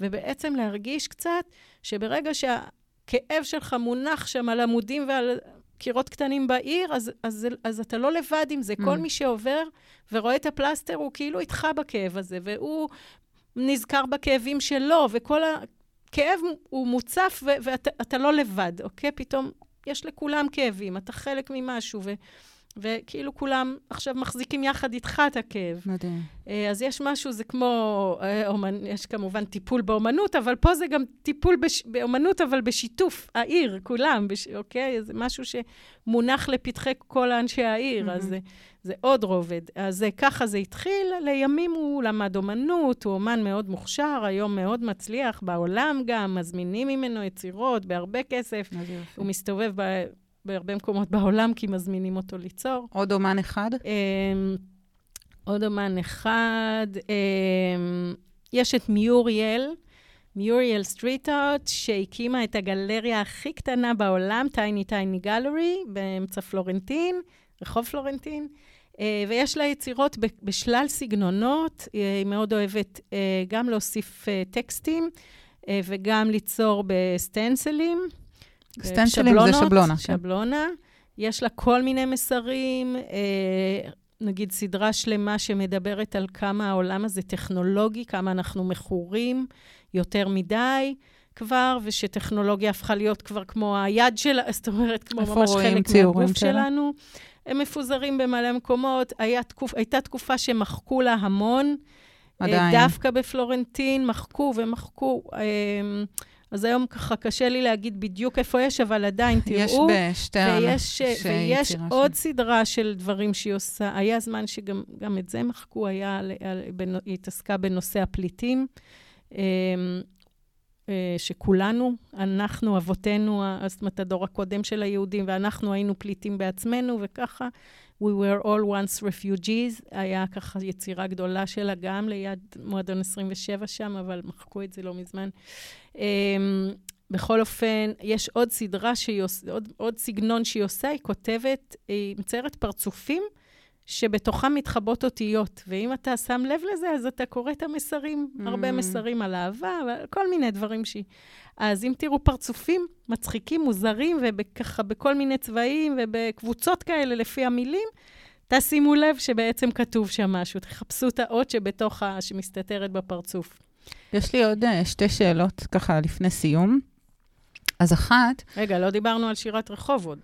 S1: ובעצם להרגיש קצת שברגע שהכאב שלך מונח שם על עמודים ועל קירות קטנים בעיר, אז, אז, אז אתה לא לבד עם זה. Mm. כל מי שעובר ורואה את הפלסטר, הוא כאילו איתך בכאב הזה, והוא נזכר בכאבים שלו, וכל ה... כאב הוא מוצף ואתה לא לבד, אוקיי? פתאום יש לכולם כאבים, אתה חלק ממשהו, ו- וכאילו כולם עכשיו מחזיקים יחד איתך את הכאב.
S2: מדהים.
S1: אה, אז יש משהו, זה כמו, אה, אומנ... יש כמובן טיפול באומנות, אבל פה זה גם טיפול בש... באומנות, אבל בשיתוף העיר, כולם, בש... אוקיי? זה משהו שמונח לפתחי כל אנשי העיר, mm-hmm. אז זה, זה עוד רובד. אז ככה זה התחיל, לימים הוא למד אומנות, הוא אומן מאוד מוכשר, היום מאוד מצליח, בעולם גם, מזמינים ממנו יצירות בהרבה כסף. הוא מסתובב ב... בהרבה מקומות בעולם, כי מזמינים אותו ליצור.
S2: עוד אומן אחד?
S1: אמ, עוד אומן אחד. אמ, יש את מיוריאל, מיוריאל Street Art, שהקימה את הגלריה הכי קטנה בעולם, Tiny Tiny Gallery, באמצע פלורנטין, רחוב פלורנטין. אה, ויש לה יצירות בשלל סגנונות, היא מאוד אוהבת אה, גם להוסיף אה, טקסטים וגם ליצור בסטנסלים.
S2: סטנצלים זה שבלונה.
S1: כן. שבלונה. יש לה כל מיני מסרים, אה, נגיד סדרה שלמה שמדברת על כמה העולם הזה טכנולוגי, כמה אנחנו מכורים יותר מדי כבר, ושטכנולוגיה הפכה להיות כבר כמו היד שלה, זאת אומרת, כמו ממש חלק מהגוף שלנו. הם מפוזרים במלא מקומות. היה תקופ, הייתה תקופה שמחקו לה המון. אה, עדיין. דווקא בפלורנטין מחקו ומחקו. אה, אז היום ככה קשה לי להגיד בדיוק איפה יש, אבל עדיין תראו.
S2: יש בשטרן.
S1: ויש, ויש עוד שם. סדרה של דברים שהיא עושה. היה זמן שגם את זה מחקו, היה, היא התעסקה בנושא הפליטים. שכולנו, אנחנו, אבותינו, זאת אומרת, הדור הקודם של היהודים, ואנחנו היינו פליטים בעצמנו, וככה, We were all once refugees, היה ככה יצירה גדולה שלה גם ליד מועדון 27 שם, אבל מחקו את זה לא מזמן. בכל אופן, יש עוד סדרה שהיא עוד, עוד סגנון שהיא עושה, היא כותבת, היא מציירת פרצופים שבתוכם מתחבות אותיות. ואם אתה שם לב לזה, אז אתה קורא את המסרים, mm. הרבה מסרים על אהבה, כל מיני דברים שהיא... אז אם תראו פרצופים מצחיקים, מוזרים, וככה בכל מיני צבעים ובקבוצות כאלה לפי המילים, תשימו לב שבעצם כתוב שם משהו. תחפשו את האות שבתוך ה... שמסתתרת בפרצוף.
S2: יש לי עוד uh, שתי שאלות ככה לפני סיום. אז אחת...
S1: רגע, לא דיברנו על שירת רחוב עוד.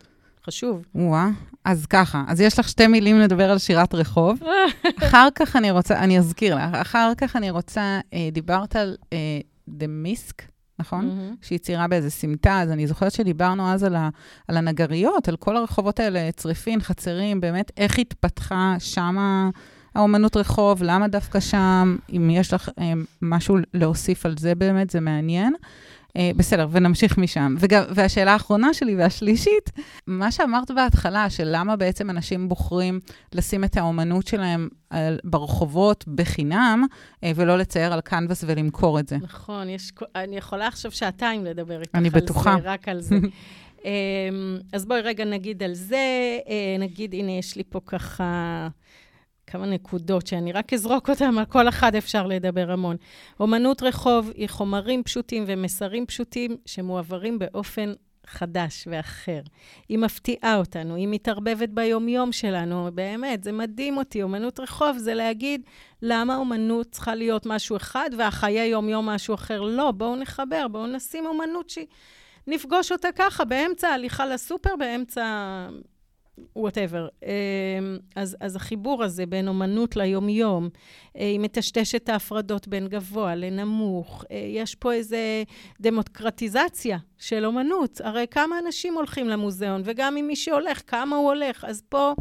S1: חשוב.
S2: וואה, אז ככה, אז יש לך שתי מילים לדבר על שירת רחוב. אחר כך אני רוצה, אני אזכיר לך, אחר כך אני רוצה, אה, דיברת על אה, The Misk, נכון? Mm-hmm. שהיא ציירה באיזה סמטה, אז אני זוכרת שדיברנו אז על, ה, על הנגריות, על כל הרחובות האלה, צריפין, חצרים, באמת, איך התפתחה שמה האומנות רחוב, למה דווקא שם, אם יש לך אה, משהו להוסיף על זה באמת, זה מעניין. אה, בסדר, ונמשיך משם. וגם, והשאלה האחרונה שלי והשלישית, מה שאמרת בהתחלה, של למה בעצם אנשים בוחרים לשים את האומנות שלהם על, ברחובות בחינם, אה, ולא לצייר על קנבס ולמכור את זה.
S1: נכון, יש, אני יכולה עכשיו שעתיים לדבר איתך
S2: על בטוחה.
S1: זה, רק על זה. אמ, אז בואי רגע נגיד על זה, אה, נגיד, הנה, יש לי פה ככה... כמה נקודות שאני רק אזרוק אותן, על כל אחד אפשר לדבר המון. אומנות רחוב היא חומרים פשוטים ומסרים פשוטים שמועברים באופן חדש ואחר. היא מפתיעה אותנו, היא מתערבבת ביומיום שלנו, באמת, זה מדהים אותי. אומנות רחוב זה להגיד למה אומנות צריכה להיות משהו אחד והחיי יומיום משהו אחר. לא, בואו נחבר, בואו נשים אומנות שהיא... נפגוש אותה ככה, באמצע הליכה לסופר, באמצע וואטאבר. אמ, אז, אז החיבור הזה בין אומנות ליומיום, אה, היא מטשטשת את ההפרדות בין גבוה לנמוך. אה, יש פה איזו דמוקרטיזציה של אומנות. הרי כמה אנשים הולכים למוזיאון, וגם אם מי שהולך, כמה הוא הולך. אז פה...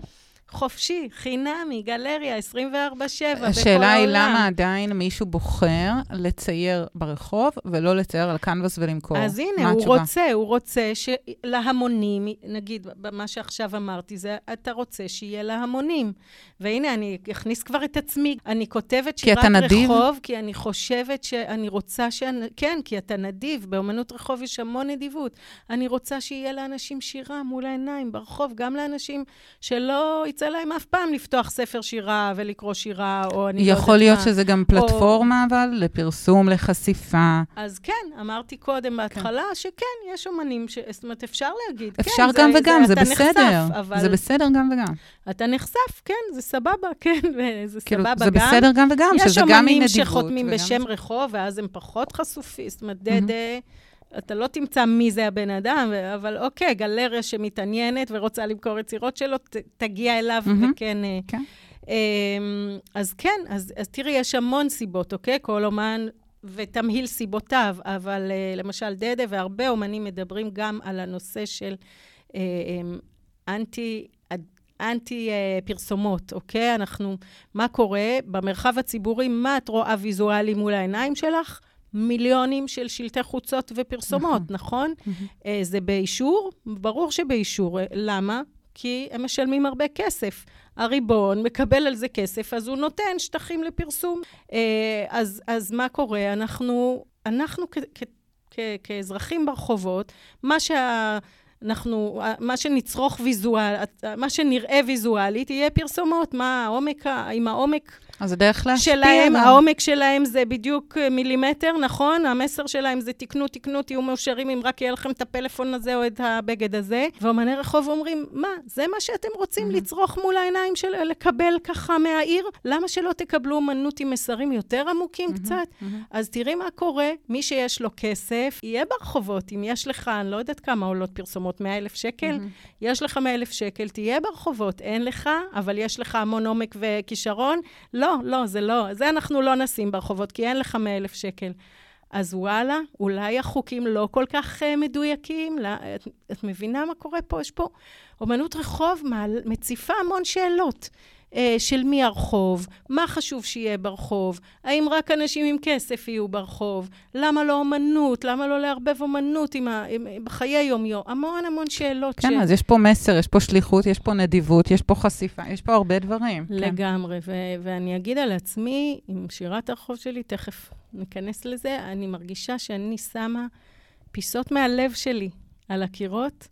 S1: חופשי, חינמי, גלריה, 24-7, בכל העולם.
S2: השאלה היא למה עדיין מישהו בוחר לצייר ברחוב ולא לצייר על קנבס ולמכור.
S1: אז הנה, הוא התשובה? רוצה, הוא רוצה שלהמונים, נגיד, מה שעכשיו אמרתי, זה אתה רוצה שיהיה להמונים. והנה, אני אכניס כבר את עצמי. אני כותבת שירת רחוב, כי? רחוב, כי אני חושבת שאני רוצה ש... כן, כי אתה נדיב. באמנות רחוב יש המון נדיבות. אני רוצה שיהיה לאנשים שירה מול העיניים ברחוב, גם לאנשים שלא יצא להם אף פעם לפתוח ספר שירה ולקרוא שירה, או אני לא יודעת מה.
S2: יכול להיות שזה גם פלטפורמה, או... אבל, לפרסום, לחשיפה.
S1: אז כן, אמרתי קודם בהתחלה כן. שכן, יש אומנים, ש... זאת אומרת, אפשר להגיד.
S2: אפשר
S1: כן,
S2: גם
S1: זה,
S2: וגם,
S1: זה,
S2: זה בסדר.
S1: נחשף, אבל...
S2: זה בסדר גם וגם.
S1: אתה נחשף, כן, זה סבבה, כן, וזה כאילו, סבבה
S2: זה גם. זה בסדר גם וגם, שזה גם עם נדיבות.
S1: יש אומנים שחותמים בשם זה... רחוב, ואז הם פחות חשופים, זאת אומרת, דדה... אתה לא תמצא מי זה הבן אדם, אבל אוקיי, גלריה שמתעניינת ורוצה למכור יצירות שלו, ת, תגיע אליו mm-hmm. וכן... אה, כן. אמ, אז כן, אז, אז תראי, יש המון סיבות, אוקיי? כל אומן ותמהיל סיבותיו, אבל uh, למשל דדה והרבה אומנים מדברים גם על הנושא של uh, um, אנטי... אנטי uh, פרסומות, אוקיי? אנחנו, מה קורה במרחב הציבורי, מה את רואה ויזואלי מול העיניים שלך? מיליונים של שלטי חוצות ופרסומות, נכון? נכון? Mm-hmm. זה באישור? ברור שבאישור. למה? כי הם משלמים הרבה כסף. הריבון מקבל על זה כסף, אז הוא נותן שטחים לפרסום. אה, אז, אז מה קורה? אנחנו, אנחנו כ- כ- כ- כאזרחים ברחובות, מה שה... אנחנו, מה שנצרוך ויזואל, מה שנראה ויזואלית, יהיה פרסומות. מה העומק, עם העומק
S2: אז זה דרך להשפיע
S1: שלהם, העומק שלהם זה בדיוק אה, מילימטר, נכון? המסר שלהם זה תקנו, תקנו, תהיו מאושרים אם רק יהיה לכם את הפלאפון הזה או את הבגד הזה. ואומני רחוב אומרים, מה, זה מה שאתם רוצים mm-hmm. לצרוך מול העיניים של לקבל ככה מהעיר? למה שלא תקבלו אומנות עם מסרים יותר עמוקים mm-hmm. קצת? Mm-hmm. אז תראי מה קורה, מי שיש לו כסף, יהיה ברחובות. אם יש לך, אני לא יודעת כמה עולות פרסומות, 100 אלף שקל, mm-hmm. יש לך 100 אלף שקל, תהיה ברחובות. אין לך, אבל יש לך המון עומק וכישרון. לא, לא, זה לא, זה אנחנו לא נשים ברחובות, כי אין לך 100 אלף שקל. אז וואלה, אולי החוקים לא כל כך uh, מדויקים. לא, את, את מבינה מה קורה פה? יש פה אומנות רחוב מעל, מציפה המון שאלות. אה, של מי הרחוב, מה חשוב שיהיה ברחוב, האם רק אנשים עם כסף יהיו ברחוב, למה לא אומנות, למה לא לערבב אומנות עם ה... עם... בחיי יום-יום, המון המון שאלות.
S2: כן, ש... אז יש פה מסר, יש פה שליחות, יש פה נדיבות, יש פה חשיפה, יש פה הרבה דברים.
S1: כן. לגמרי, כן. ו- ואני אגיד על עצמי, עם שירת הרחוב שלי, תכף ניכנס לזה, אני מרגישה שאני שמה פיסות מהלב שלי על הקירות,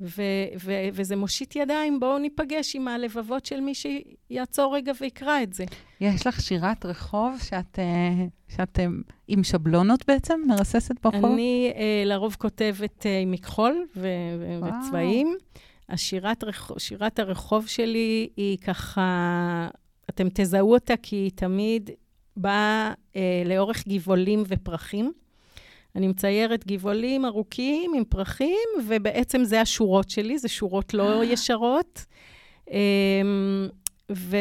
S1: ו- ו- וזה מושיט ידיים, בואו ניפגש עם הלבבות של מי שיעצור רגע ויקרא את זה.
S2: יש לך שירת רחוב שאת, אה, שאת אה, עם שבלונות בעצם, מרססת ברחוב?
S1: אני uh, לרוב כותבת uh, עם מכחול ו- וצבעים. השירת רחוב, שירת הרחוב שלי היא ככה, אתם תזהו אותה כי היא תמיד באה uh, לאורך גבעולים ופרחים. אני מציירת גבעולים ארוכים עם פרחים, ובעצם זה השורות שלי, זה שורות לא ישרות. אמ, ו...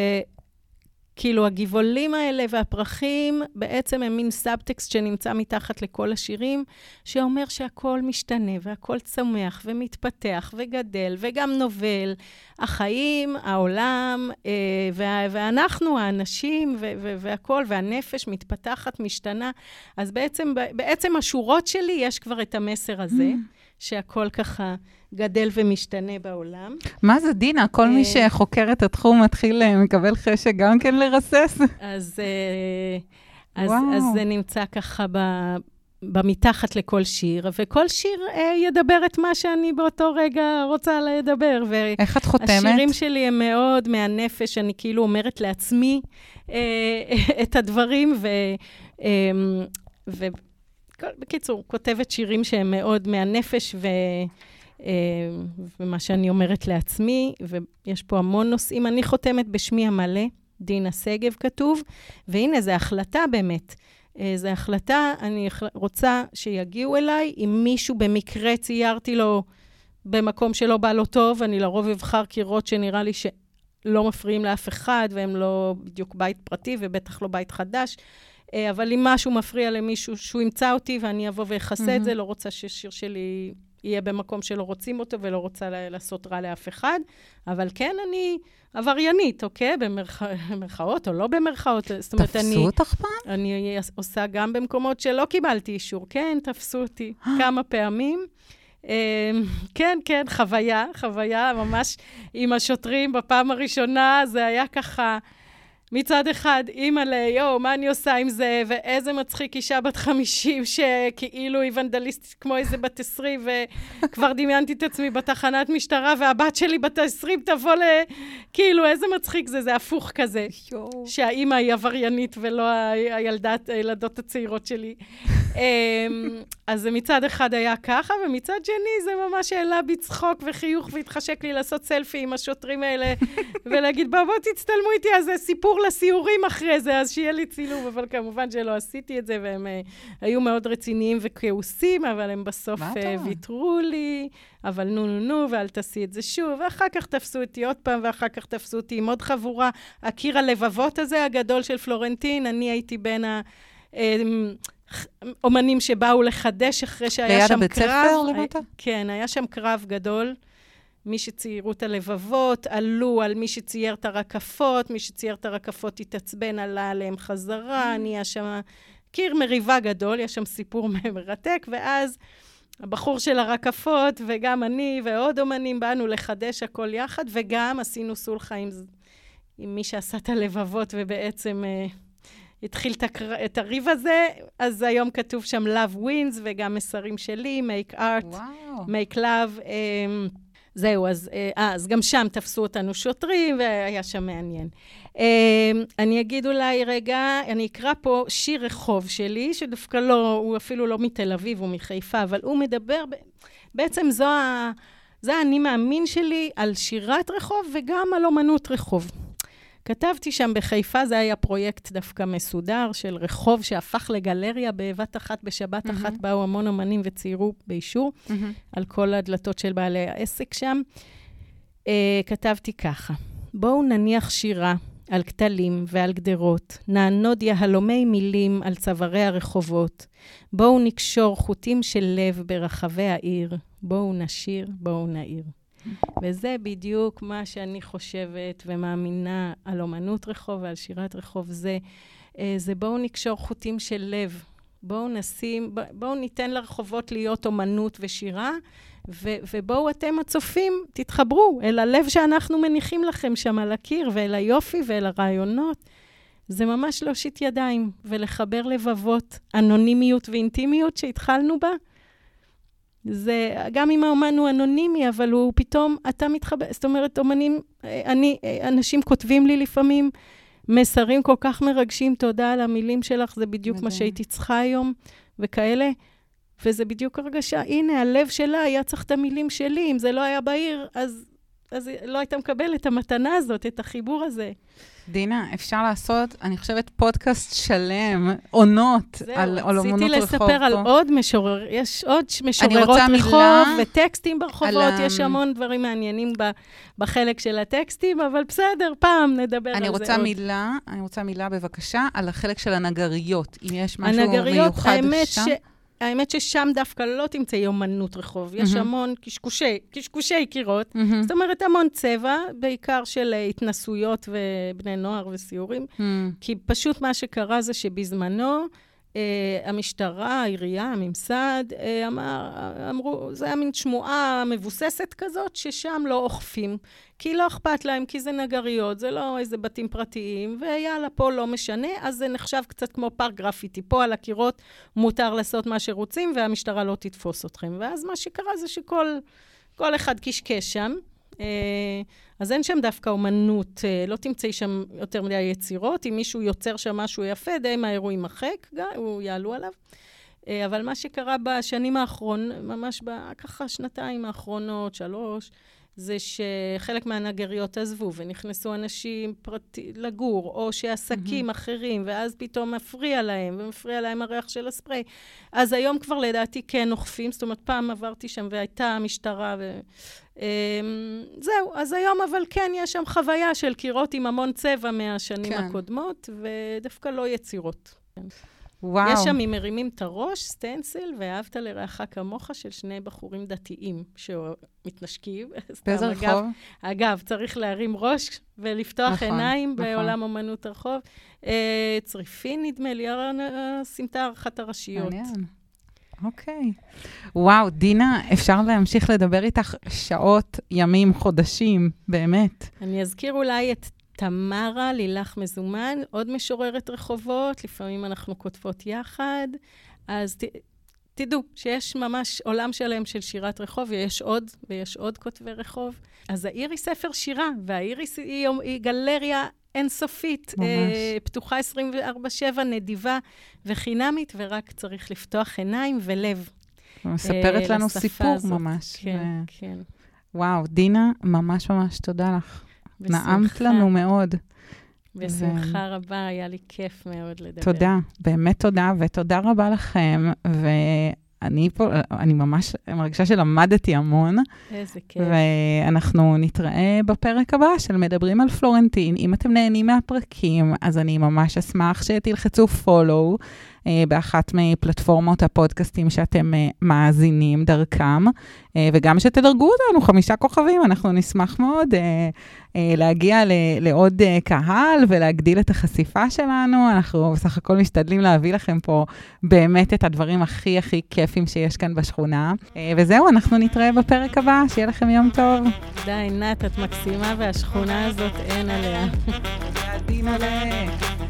S1: כאילו, הגבעולים האלה והפרחים בעצם הם מין סאבטקסט שנמצא מתחת לכל השירים, שאומר שהכל משתנה והכל צומח ומתפתח וגדל וגם נובל. החיים, העולם, אה, וה, ואנחנו, האנשים והכול, והנפש מתפתחת, משתנה. אז בעצם, בעצם השורות שלי יש כבר את המסר הזה, mm. שהכל ככה... גדל ומשתנה בעולם.
S2: מה זה, דינה? כל מי אה, שחוקר את התחום מתחיל, אה, מקבל חשק גם כן לרסס?
S1: אז, אה, אז, אז זה נמצא ככה ב... במתחת לכל שיר, וכל שיר אה, ידבר את מה שאני באותו רגע רוצה לדבר.
S2: איך את חותמת?
S1: השירים שלי הם מאוד מהנפש, אני כאילו אומרת לעצמי אה, את הדברים, ו... אה, ו בקיצור, כותבת שירים שהם מאוד מהנפש, ו... אה, ומה שאני אומרת לעצמי, ויש פה המון נושאים. אני חותמת בשמי המלא, דינה שגב כתוב, והנה, זו החלטה באמת. אה, זו החלטה, אני רוצה שיגיעו אליי, אם מישהו במקרה ציירתי לו במקום שלא בא לו טוב, אני לרוב אבחר קירות שנראה לי שלא מפריעים לאף אחד, והם לא בדיוק בית פרטי ובטח לא בית חדש. אה, אבל אם משהו מפריע למישהו, שהוא ימצא אותי ואני אבוא ואכסה mm-hmm. את זה, לא רוצה ששיר שלי יהיה במקום שלא רוצים אותו ולא רוצה לעשות רע לאף אחד. אבל כן, אני עבריינית, אוקיי? במרכאות או לא במרכאות. זאת
S2: אומרת, אני... תפסו אותך פעם?
S1: אני עושה גם במקומות שלא קיבלתי אישור. כן, תפסו אותי כמה פעמים. אמ, כן, כן, חוויה, חוויה ממש עם השוטרים בפעם הראשונה, זה היה ככה... מצד אחד, אימא'לה, יואו, מה אני עושה עם זה, ואיזה מצחיק אישה בת 50 שכאילו היא ונדליסטית כמו איזה בת 20, וכבר דמיינתי את עצמי בתחנת משטרה, והבת שלי בת 20 תבוא ל... כאילו, איזה מצחיק זה, זה הפוך כזה. יואו. שהאימא היא עבריינית ולא הילדת, הילדות הצעירות שלי. אמ, אז זה מצד אחד היה ככה, ומצד שני זה ממש העלה בי צחוק וחיוך והתחשק לי לעשות סלפי עם השוטרים האלה, ולהגיד, בוא, בוא תצטלמו איתי, אז זה סיפור לסיורים אחרי זה, אז שיהיה לי צילום, אבל כמובן שלא עשיתי את זה, והם uh, היו מאוד רציניים וכעוסים, אבל הם בסוף uh, ויתרו לי, אבל נו נו נו, ואל תעשי את זה שוב, ואחר כך תפסו אותי עוד פעם, ואחר כך תפסו אותי עם עוד חבורה. הקיר הלבבות הזה, הגדול של פלורנטין, אני הייתי בין ה... Uh, אומנים שבאו לחדש אחרי שהיה שם קרב. ליד הבית ספר למטה? כן, היה שם קרב גדול. מי שציירו את הלבבות, עלו על מי שצייר את הרקפות, מי שצייר את הרקפות התעצבן, עלה עליהם חזרה, נהיה שם קיר מריבה גדול, יש שם סיפור מרתק, ואז הבחור של הרקפות, וגם אני ועוד אומנים באנו לחדש הכל יחד, וגם עשינו סולחה עם, עם מי שעשה את הלבבות, ובעצם... Uh, התחיל את, הקר... את הריב הזה, אז היום כתוב שם Love Wins, וגם מסרים שלי, Make Art, וואו. Make Love. Um, זהו, אז, uh, אז גם שם תפסו אותנו שוטרים, והיה שם מעניין. Um, אני אגיד אולי רגע, אני אקרא פה שיר רחוב שלי, שדווקא לא, הוא אפילו לא מתל אביב, הוא מחיפה, אבל הוא מדבר, בעצם זו ה... זה האני מאמין שלי על שירת רחוב וגם על אומנות רחוב. כתבתי שם בחיפה, זה היה פרויקט דווקא מסודר של רחוב שהפך לגלריה בבת אחת, בשבת mm-hmm. אחת באו המון אמנים וציירו באישור mm-hmm. על כל הדלתות של בעלי העסק שם. Uh, כתבתי ככה, בואו נניח שירה על כתלים ועל גדרות, נענוד יהלומי מילים על צווארי הרחובות. בואו נקשור חוטים של לב ברחבי העיר, בואו נשיר, בואו נעיר. וזה בדיוק מה שאני חושבת ומאמינה על אומנות רחוב ועל שירת רחוב. זה, אה, זה בואו נקשור חוטים של לב. בואו נשים, בואו ניתן לרחובות להיות אומנות ושירה, ו, ובואו אתם הצופים, תתחברו אל הלב שאנחנו מניחים לכם שם על הקיר, ואל היופי ואל הרעיונות. זה ממש להושיט ידיים ולחבר לבבות, אנונימיות ואינטימיות שהתחלנו בה. זה, גם אם האומן הוא אנונימי, אבל הוא פתאום, אתה מתחבר, זאת אומרת, אומנים, אני, אנשים כותבים לי לפעמים מסרים כל כך מרגשים, תודה על המילים שלך, זה בדיוק מה שהייתי צריכה היום, וכאלה. וזה בדיוק הרגשה, הנה, הלב שלה היה צריך את המילים שלי, אם זה לא היה בעיר, אז, אז לא היית מקבל את המתנה הזאת, את החיבור הזה.
S2: דינה, אפשר לעשות, אני חושבת, פודקאסט שלם, עונות, זהו, על, על אומנות רחוב.
S1: זהו, רציתי לספר על עוד משורר, יש עוד משוררות רחוב וטקסטים ברחובות, יש המון דברים מעניינים ב, בחלק של הטקסטים, אבל בסדר, פעם נדבר על זה
S2: עוד. אני רוצה מילה, אני רוצה מילה בבקשה, על החלק של הנגריות, אם יש משהו הנגריות, מיוחד
S1: האמת
S2: שם.
S1: ש... האמת ששם דווקא לא תמצאי אומנות רחוב, יש mm-hmm. המון קשקושי, קשקושי קירות, mm-hmm. זאת אומרת המון צבע, בעיקר של uh, התנסויות ובני נוער וסיורים, mm-hmm. כי פשוט מה שקרה זה שבזמנו, המשטרה, העירייה, הממסד, uh, אמר, אמרו, זה היה מין שמועה מבוססת כזאת, ששם לא אוכפים. כי לא אכפת להם, כי זה נגריות, זה לא איזה בתים פרטיים, ויאללה, פה לא משנה, אז זה נחשב קצת כמו פארק גרפיטי. פה על הקירות מותר לעשות מה שרוצים, והמשטרה לא תתפוס אתכם. ואז מה שקרה זה שכל אחד קשקש שם. אה, אז אין שם דווקא אומנות, אה, לא תמצאי שם יותר מדי יצירות. אם מישהו יוצר שם משהו יפה, די מהר הוא יימחק, הוא יעלו עליו. אה, אבל מה שקרה בשנים האחרונות, ממש ככה שנתיים האחרונות, שלוש, זה שחלק מהנגריות עזבו ונכנסו אנשים פרטי, לגור, או שעסקים mm-hmm. אחרים, ואז פתאום מפריע להם, ומפריע להם הריח של הספרי. אז היום כבר לדעתי כן אוכפים, זאת אומרת, פעם עברתי שם והייתה המשטרה, ו... Um, זהו, אז היום אבל כן, יש שם חוויה של קירות עם המון צבע מהשנים כן. הקודמות, ודווקא לא יצירות. וואו. יש שם, אם מרימים את הראש, סטנסיל, ואהבת לרעך כמוך של שני בחורים דתיים שמתנשקים.
S2: באיזה רחוב?
S1: אגב, צריך להרים ראש ולפתוח נכון, עיניים נכון. בעולם אמנות הרחוב. אה, צריפין, נדמה לי, הסמטה אחת הראשיות.
S2: מעניין. אוקיי. וואו, דינה, אפשר להמשיך לדבר איתך שעות, ימים, חודשים, באמת.
S1: אני אזכיר אולי את תמרה לילך מזומן, עוד משוררת רחובות, לפעמים אנחנו כותבות יחד. אז ת, תדעו שיש ממש עולם שלם של שירת רחוב, ויש עוד, ויש עוד כותבי רחוב. אז העיר היא ספר שירה, והעיר היא, היא, היא גלריה אינסופית, ממש. אה, פתוחה 24-7, נדיבה וחינמית, ורק צריך לפתוח עיניים ולב.
S2: מספרת אה, לנו סיפור הזאת. ממש.
S1: כן, ו... כן.
S2: וואו, דינה, ממש ממש תודה לך. בשמחה. נעמת לנו מאוד.
S1: בשמחה ו... רבה, היה לי כיף מאוד לדבר.
S2: תודה, באמת תודה, ותודה רבה לכם. ואני פה, אני ממש מרגישה שלמדתי המון.
S1: איזה כיף.
S2: ואנחנו נתראה בפרק הבא של מדברים על פלורנטין. אם אתם נהנים מהפרקים, אז אני ממש אשמח שתלחצו follow. אה, באחת מפלטפורמות הפודקאסטים שאתם אה, מאזינים דרכם, אה, וגם שתדרגו אותנו חמישה כוכבים, אנחנו נשמח מאוד להגיע לעוד קהל ולהגדיל את החשיפה שלנו. אנחנו בסך הכל משתדלים להביא לכם פה באמת את הדברים הכי הכי כיפים שיש כאן בשכונה. וזהו, אנחנו נתראה בפרק הבא, שיהיה לכם יום טוב.
S1: תודה, עינת, את מקסימה, והשכונה הזאת אין
S2: עליה.